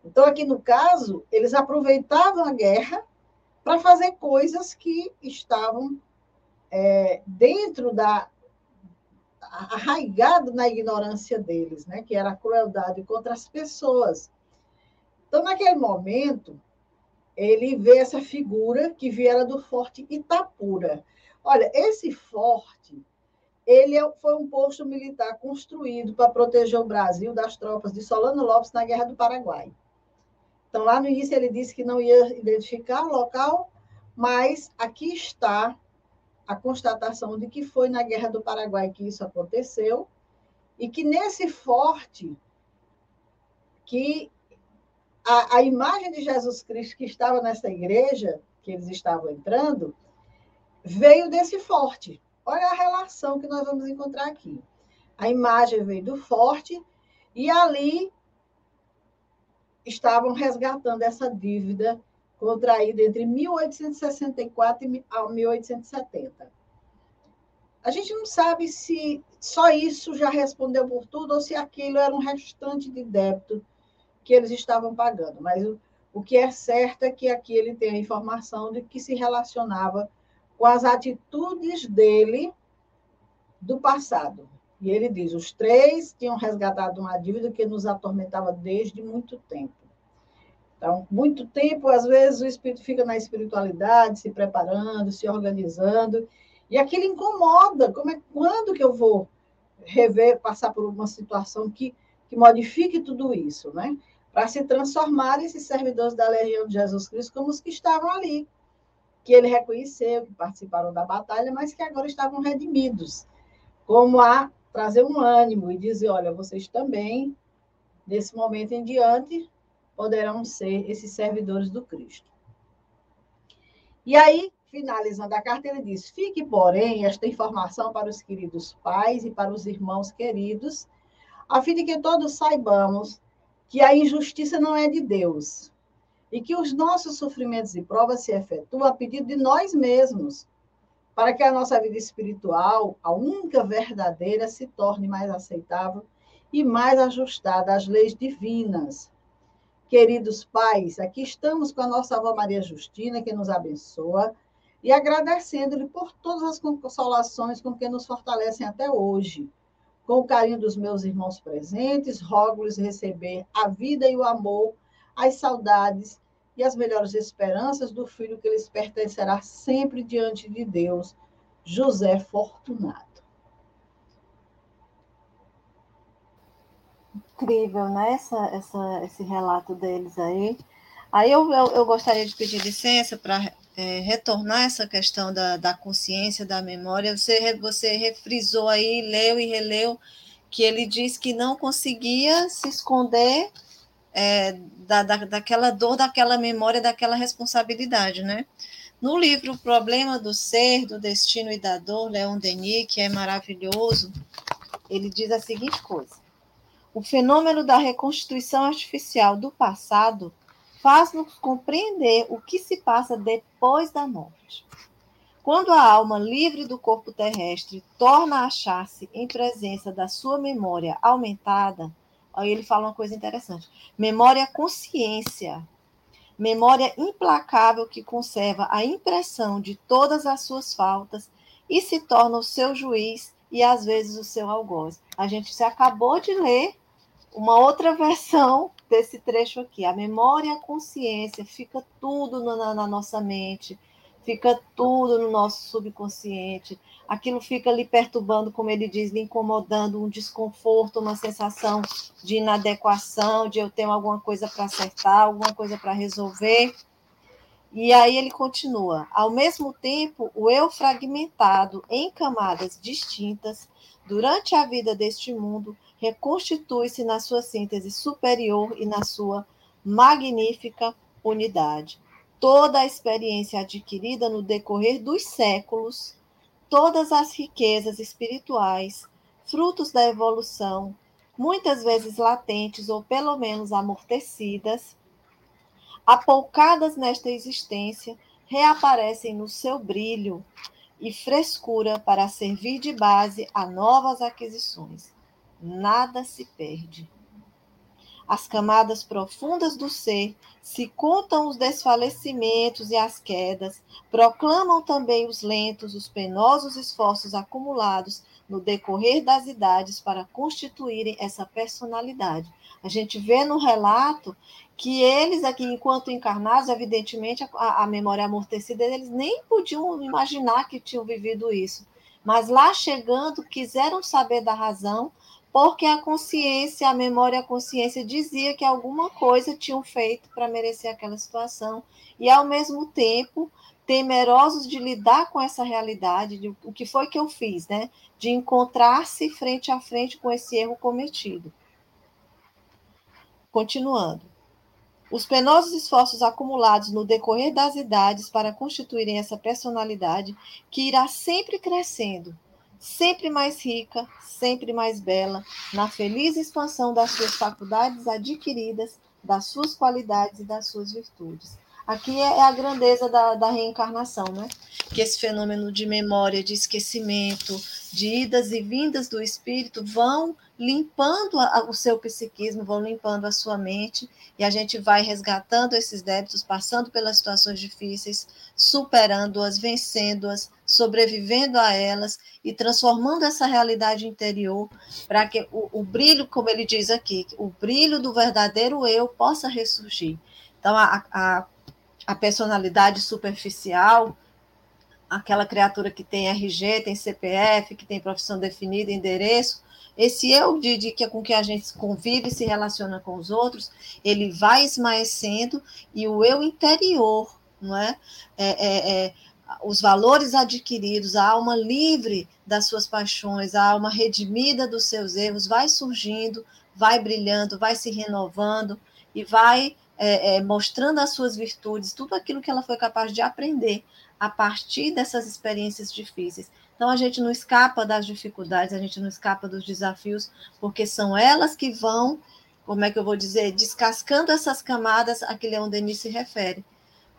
Então, aqui no caso, eles aproveitavam a guerra para fazer coisas que estavam é, dentro da arraigado na ignorância deles, né? Que era a crueldade contra as pessoas. Então, naquele momento, ele vê essa figura que viera do Forte Itapura. Olha, esse forte, ele é, foi um posto militar construído para proteger o Brasil das tropas de Solano Lopes na Guerra do Paraguai. Então, lá no início, ele disse que não ia identificar o local, mas aqui está a constatação de que foi na Guerra do Paraguai que isso aconteceu, e que nesse forte, que a, a imagem de Jesus Cristo que estava nessa igreja, que eles estavam entrando, veio desse forte. Olha a relação que nós vamos encontrar aqui. A imagem veio do forte, e ali estavam resgatando essa dívida contraída entre 1864 e 1870. A gente não sabe se só isso já respondeu por tudo ou se aquilo era um restante de débito que eles estavam pagando, mas o, o que é certo é que aqui ele tem a informação de que se relacionava com as atitudes dele do passado. E ele diz: os três tinham resgatado uma dívida que nos atormentava desde muito tempo. Então, muito tempo, às vezes, o espírito fica na espiritualidade, se preparando, se organizando, e aquilo incomoda. Como é, quando que eu vou rever, passar por uma situação que, que modifique tudo isso, né? Para se transformar esses servidores da legião de Jesus Cristo como os que estavam ali, que ele reconheceu, que participaram da batalha, mas que agora estavam redimidos, como a trazer um ânimo e dizer, olha, vocês também, desse momento em diante, poderão ser esses servidores do Cristo. E aí, finalizando a carta, ele diz: Fique, porém, esta informação para os queridos pais e para os irmãos queridos, a fim de que todos saibamos que a injustiça não é de Deus e que os nossos sofrimentos e provas se efetuam a pedido de nós mesmos, para que a nossa vida espiritual, a única verdadeira, se torne mais aceitável e mais ajustada às leis divinas Queridos pais, aqui estamos com a nossa avó Maria Justina, que nos abençoa, e agradecendo-lhe por todas as consolações com que nos fortalecem até hoje. Com o carinho dos meus irmãos presentes, rogo-lhes receber a vida e o amor, as saudades e as melhores esperanças do filho que lhes pertencerá sempre diante de Deus, José Fortunato. Incrível, né? Essa, essa, esse relato deles aí. Aí eu, eu, eu gostaria de pedir licença para é, retornar essa questão da, da consciência, da memória. Você, você refrisou aí, leu e releu, que ele diz que não conseguia se esconder é, da, da, daquela dor, daquela memória, daquela responsabilidade, né? No livro O Problema do Ser, do Destino e da Dor, Leon Denis, que é maravilhoso, ele diz a seguinte coisa: o fenômeno da reconstituição artificial do passado faz-nos compreender o que se passa depois da morte. Quando a alma livre do corpo terrestre torna a achar-se em presença da sua memória aumentada, aí ele fala uma coisa interessante: memória consciência, memória implacável que conserva a impressão de todas as suas faltas e se torna o seu juiz e às vezes o seu algoz. A gente se acabou de ler uma outra versão desse trecho aqui. A memória e a consciência, fica tudo na, na, nossa mente, fica tudo no nosso subconsciente. Aquilo fica lhe perturbando, como ele diz, lhe incomodando, um desconforto, uma sensação de inadequação, de eu ter alguma coisa para acertar, alguma coisa para resolver. E aí ele continua: ao mesmo tempo, o eu fragmentado em camadas distintas durante a vida deste mundo reconstitui-se na sua síntese superior e na sua magnífica unidade. Toda a experiência adquirida no decorrer dos séculos, todas as riquezas espirituais, frutos da evolução, muitas vezes latentes ou pelo menos amortecidas, apoucadas nesta existência, reaparecem no seu brilho e frescura para servir de base a novas aquisições nada se perde. As camadas profundas do ser se contam os desfalecimentos e as quedas, proclamam também os lentos, os penosos esforços acumulados no decorrer das idades para constituírem essa personalidade. A gente vê no relato que eles aqui, enquanto encarnados, evidentemente a, a memória amortecida, eles nem podiam imaginar que tinham vivido isso. Mas lá chegando, quiseram saber da razão, porque a consciência, a memória, a consciência dizia que alguma coisa tinham feito para merecer aquela situação, e ao mesmo tempo temerosos de lidar com essa realidade, de o que foi que eu fiz, né? De encontrar-se frente a frente com esse erro cometido. Continuando. Os penosos esforços acumulados no decorrer das idades para constituírem essa personalidade, que irá sempre crescendo, sempre mais rica, sempre mais bela, na feliz expansão das suas faculdades adquiridas, das suas qualidades e das suas virtudes. Aqui é, a grandeza da, da reencarnação, né? Que esse fenômeno de memória, de esquecimento, de idas e vindas do espírito vão limpando a, o seu psiquismo, vão limpando a sua mente, e a gente vai resgatando esses débitos, passando pelas situações difíceis, superando-as, vencendo-as, sobrevivendo a elas e transformando essa realidade interior para que o, o, brilho, como ele diz aqui, o brilho do verdadeiro eu possa ressurgir. Então, a, a, a personalidade superficial, aquela criatura que tem RG, tem CPF, que tem profissão definida, endereço, esse eu de, de que com que a gente convive e se relaciona com os outros, ele vai esmaecendo e o eu interior, não é? é, é, é os valores adquiridos, a alma livre das suas paixões, a alma redimida dos seus erros, vai surgindo, vai brilhando, vai se renovando e vai é, é, mostrando as suas virtudes, tudo aquilo que ela foi capaz de aprender a partir dessas experiências difíceis. Então a gente não escapa das dificuldades, a gente não escapa dos desafios, porque são elas que vão, como é que eu vou dizer, descascando essas camadas a que Leon Denis se refere.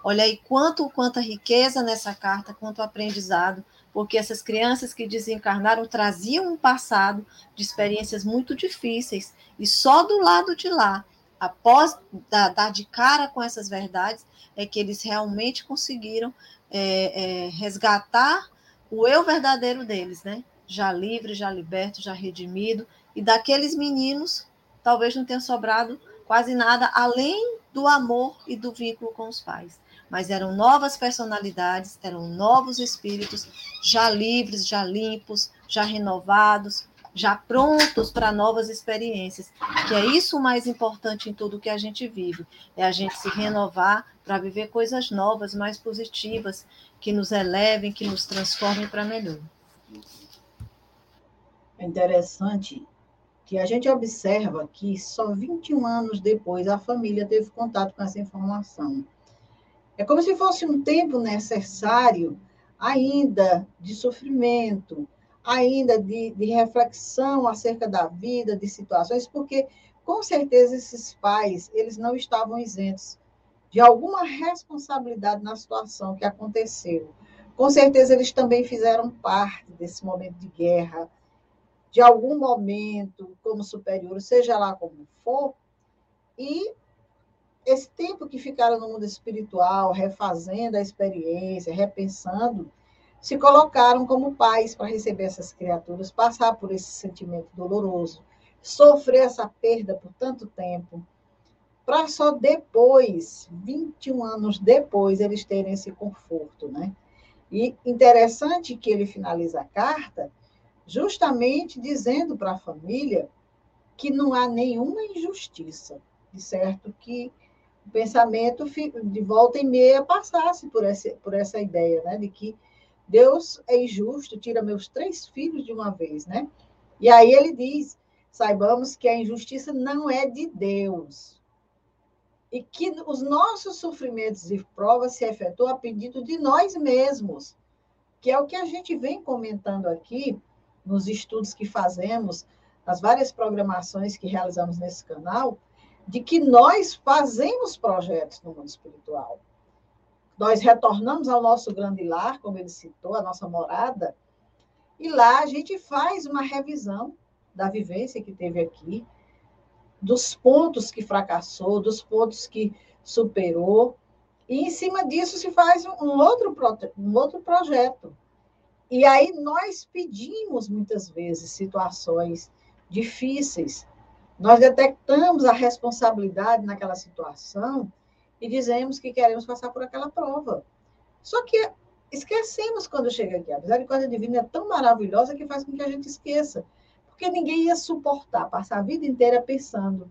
Olha aí quanto, quanta riqueza nessa carta, quanto aprendizado, porque essas crianças que desencarnaram traziam um passado de experiências muito difíceis, e só do lado de lá, após dar, de cara com essas verdades, é que eles realmente conseguiram é, é, resgatar o eu verdadeiro deles, né? Já livre, já liberto, já redimido. E daqueles meninos, talvez não tenha sobrado quase nada além do amor e do vínculo com os pais. Mas eram novas personalidades, eram novos espíritos, já livres, já limpos, já renovados, já prontos para novas experiências. Que é isso o mais importante em tudo que a gente vive, é a gente se renovar para viver coisas novas, mais positivas, que nos elevem, que nos transformem para melhor. É interessante que a gente observa que só 21 anos depois a família teve contato com essa informação. É como se fosse um tempo necessário ainda de sofrimento, ainda de, de reflexão acerca da vida, de situações, porque com certeza esses pais, eles não estavam isentos de alguma responsabilidade na situação que aconteceu. Com certeza eles também fizeram parte desse momento de guerra, de algum momento como superior, seja lá como for, e esse tempo que ficaram no mundo espiritual, refazendo a experiência, repensando, se colocaram como pais para receber essas criaturas, passar por esse sentimento doloroso, sofrer essa perda por tanto tempo, para só depois, 21 anos depois, eles terem esse conforto, né? E interessante que ele finaliza a carta justamente dizendo para a família que não há nenhuma injustiça, de certo que o pensamento de volta e meia passasse por essa, por essa ideia, né, de que Deus é injusto, tira meus três filhos de uma vez, né? E aí ele diz: saibamos que a injustiça não é de Deus. E que os nossos sofrimentos e provas se efetuam a pedido de nós mesmos, que é o que a gente vem comentando aqui nos estudos que fazemos, nas várias programações que realizamos nesse canal, de que nós fazemos projetos no mundo espiritual. Nós retornamos ao nosso grande lar, como ele citou, a nossa morada, e lá a gente faz uma revisão da vivência que teve aqui, dos pontos que fracassou, dos pontos que superou, e em cima disso se faz um outro, um outro projeto. E aí nós pedimos muitas vezes situações difíceis, nós detectamos a responsabilidade naquela situação e dizemos que queremos passar por aquela prova. Só que esquecemos quando chega aqui. A misericórdia divina é tão maravilhosa que faz com que a gente esqueça. Porque ninguém ia suportar passar a vida inteira pensando: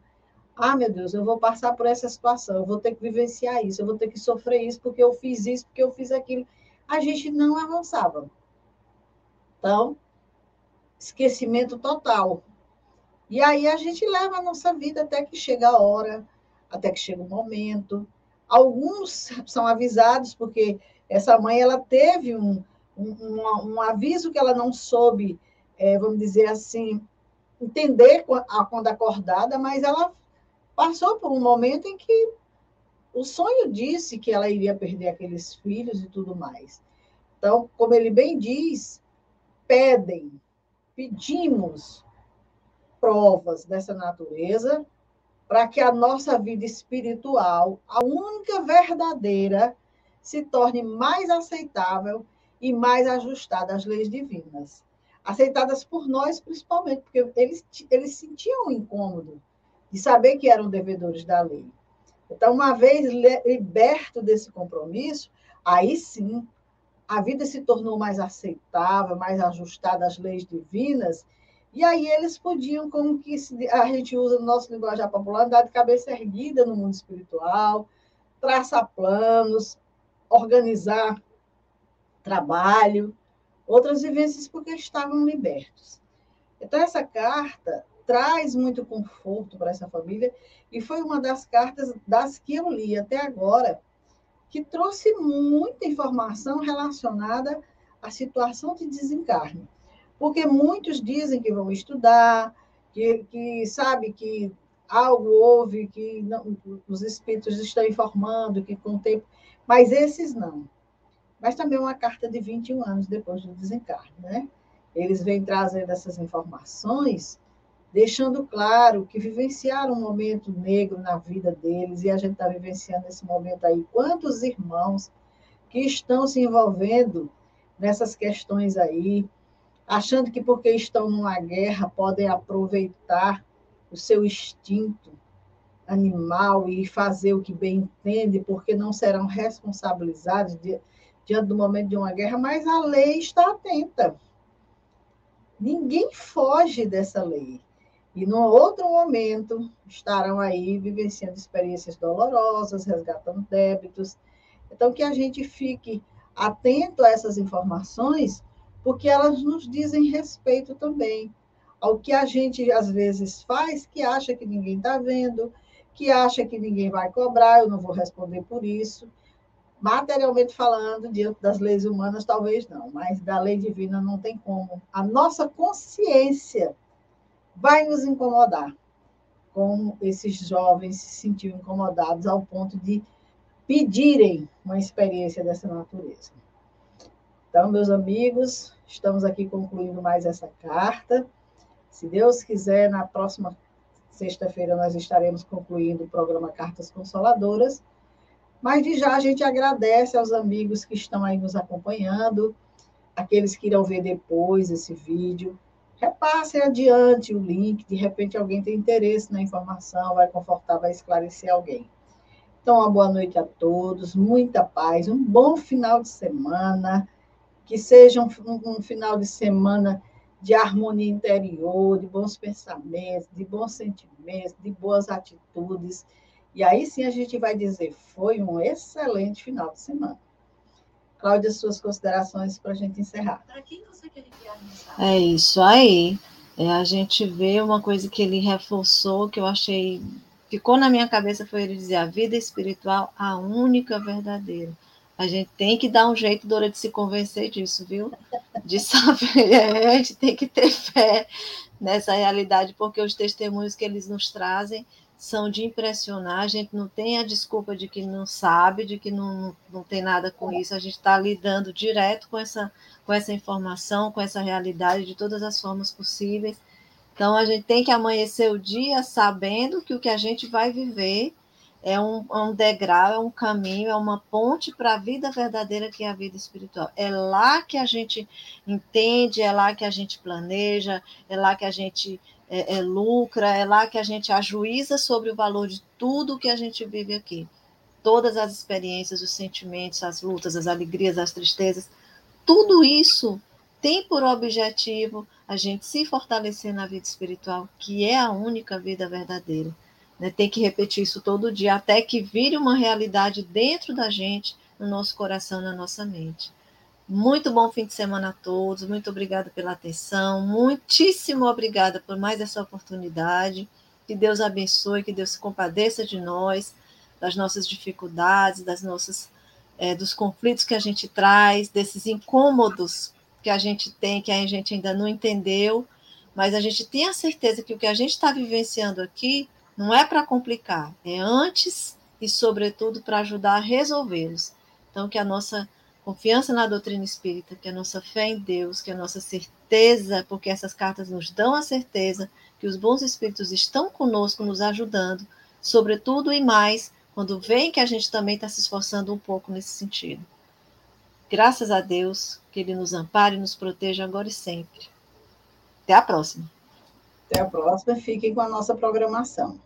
ah, meu Deus, eu vou passar por essa situação, eu vou ter que vivenciar isso, eu vou ter que sofrer isso porque eu fiz isso, porque eu fiz aquilo. A gente não avançava. Então, esquecimento total. E aí a gente leva a nossa vida até que chega a hora, até que chega o momento, Alguns são avisados porque essa mãe ela teve um, um, um aviso que ela não soube, é, vamos dizer assim, entender quando acordada, mas ela passou por um momento em que o sonho disse que ela iria perder aqueles filhos e tudo mais. Então, como ele bem diz, pedem, pedimos provas dessa natureza para que a nossa vida espiritual, a única verdadeira, se torne mais aceitável e mais ajustada às leis divinas. Aceitadas por nós, principalmente, porque eles, eles sentiam um incômodo de saber que eram devedores da lei. Então, uma vez liberto desse compromisso, aí sim a vida se tornou mais aceitável, mais ajustada às leis divinas, e aí eles podiam, como que a gente usa no nosso linguajar popular, andar de cabeça erguida no mundo espiritual, traçar planos, organizar trabalho, outras vivências porque estavam libertos. Então, essa carta traz muito conforto para essa família e foi uma das cartas das que eu li até agora que trouxe muita informação relacionada à situação de desencarne. Porque muitos dizem que vão estudar, que, que sabe que algo houve, que não, os espíritos estão informando, que com o tempo. Mas esses não. Mas também uma carta de 21 anos depois do desencarne, né? Eles vêm trazendo essas informações deixando claro que vivenciaram um momento negro na vida deles, e a gente está vivenciando esse momento aí. Quantos irmãos que estão se envolvendo nessas questões aí, achando que porque estão numa guerra podem aproveitar o seu instinto animal e fazer o que bem entende, porque não serão responsabilizados diante do momento de uma guerra, mas a lei está atenta. Ninguém foge dessa lei. E no outro momento estarão aí vivenciando experiências dolorosas, resgatando débitos. Então, que a gente fique atento a essas informações, porque elas nos dizem respeito também ao que a gente às vezes faz, que acha que ninguém está vendo, que acha que ninguém vai cobrar, eu não vou responder por isso. Materialmente falando, diante das leis humanas, talvez não, mas da lei divina não tem como. A nossa consciência vai nos incomodar, como esses jovens se sentiam incomodados ao ponto de pedirem uma experiência dessa natureza. Então, meus amigos, estamos aqui concluindo mais essa carta. Se Deus quiser, na próxima sexta-feira nós estaremos concluindo o programa Cartas Consoladoras. Mas de já a gente agradece aos amigos que estão aí nos acompanhando, aqueles que irão ver depois esse vídeo repasse adiante o link, de repente alguém tem interesse na informação, vai confortar, vai esclarecer alguém. Então, uma boa noite a todos, muita paz, um bom final de semana, que seja um, um final de semana de harmonia interior, de bons pensamentos, de bons sentimentos, de boas atitudes. E aí sim a gente vai dizer, foi um excelente final de semana. Cláudia, suas considerações para a gente encerrar. Para quem você quer enviar mensagem? É isso aí. É, a gente vê uma coisa que ele reforçou, que eu achei, ficou na minha cabeça, foi ele dizer a vida espiritual, a única verdadeira. A gente tem que dar um jeito, Dora, de se convencer disso, viu? De saber, a gente tem que ter fé nessa realidade, porque os testemunhos que eles nos trazem são de impressionar, a gente não tem a desculpa de que não sabe, de que não, não tem nada com isso, a gente está lidando direto com essa, com essa informação, com essa realidade de todas as formas possíveis. Então, a gente tem que amanhecer o dia sabendo que o que a gente vai viver é um, é um degrau, é um caminho, é uma ponte para a vida verdadeira que é a vida espiritual. É lá que a gente entende, é lá que a gente planeja, é lá que a gente é, é, lucra, é lá que a gente ajuiza sobre o valor de tudo que a gente vive aqui. Todas as experiências, os sentimentos, as lutas, as alegrias, as tristezas, tudo isso tem por objetivo a gente se fortalecer na vida espiritual, que é a única vida verdadeira. Né? Tem que repetir isso todo dia, até que vire uma realidade dentro da gente, no nosso coração, na nossa mente. Muito bom fim de semana a todos. Muito obrigada pela atenção. Muitíssimo obrigada por mais essa oportunidade. Que Deus abençoe, que Deus se compadeça de nós, das nossas dificuldades, das nossas é, dos conflitos que a gente traz, desses incômodos que a gente tem, que a gente ainda não entendeu, mas a gente tem a certeza que o que a gente está vivenciando aqui não é para complicar, é antes e, sobretudo, para ajudar a resolvê-los. Então, que a nossa confiança na doutrina espírita, que a nossa fé em Deus, que a nossa certeza, porque essas cartas nos dão a certeza que os bons espíritos estão conosco, nos ajudando, sobretudo e mais quando veem que a gente também está se esforçando um pouco nesse sentido. Graças a Deus, que Ele nos ampare e nos proteja agora e sempre. Até a próxima. Até a próxima. Fiquem com a nossa programação.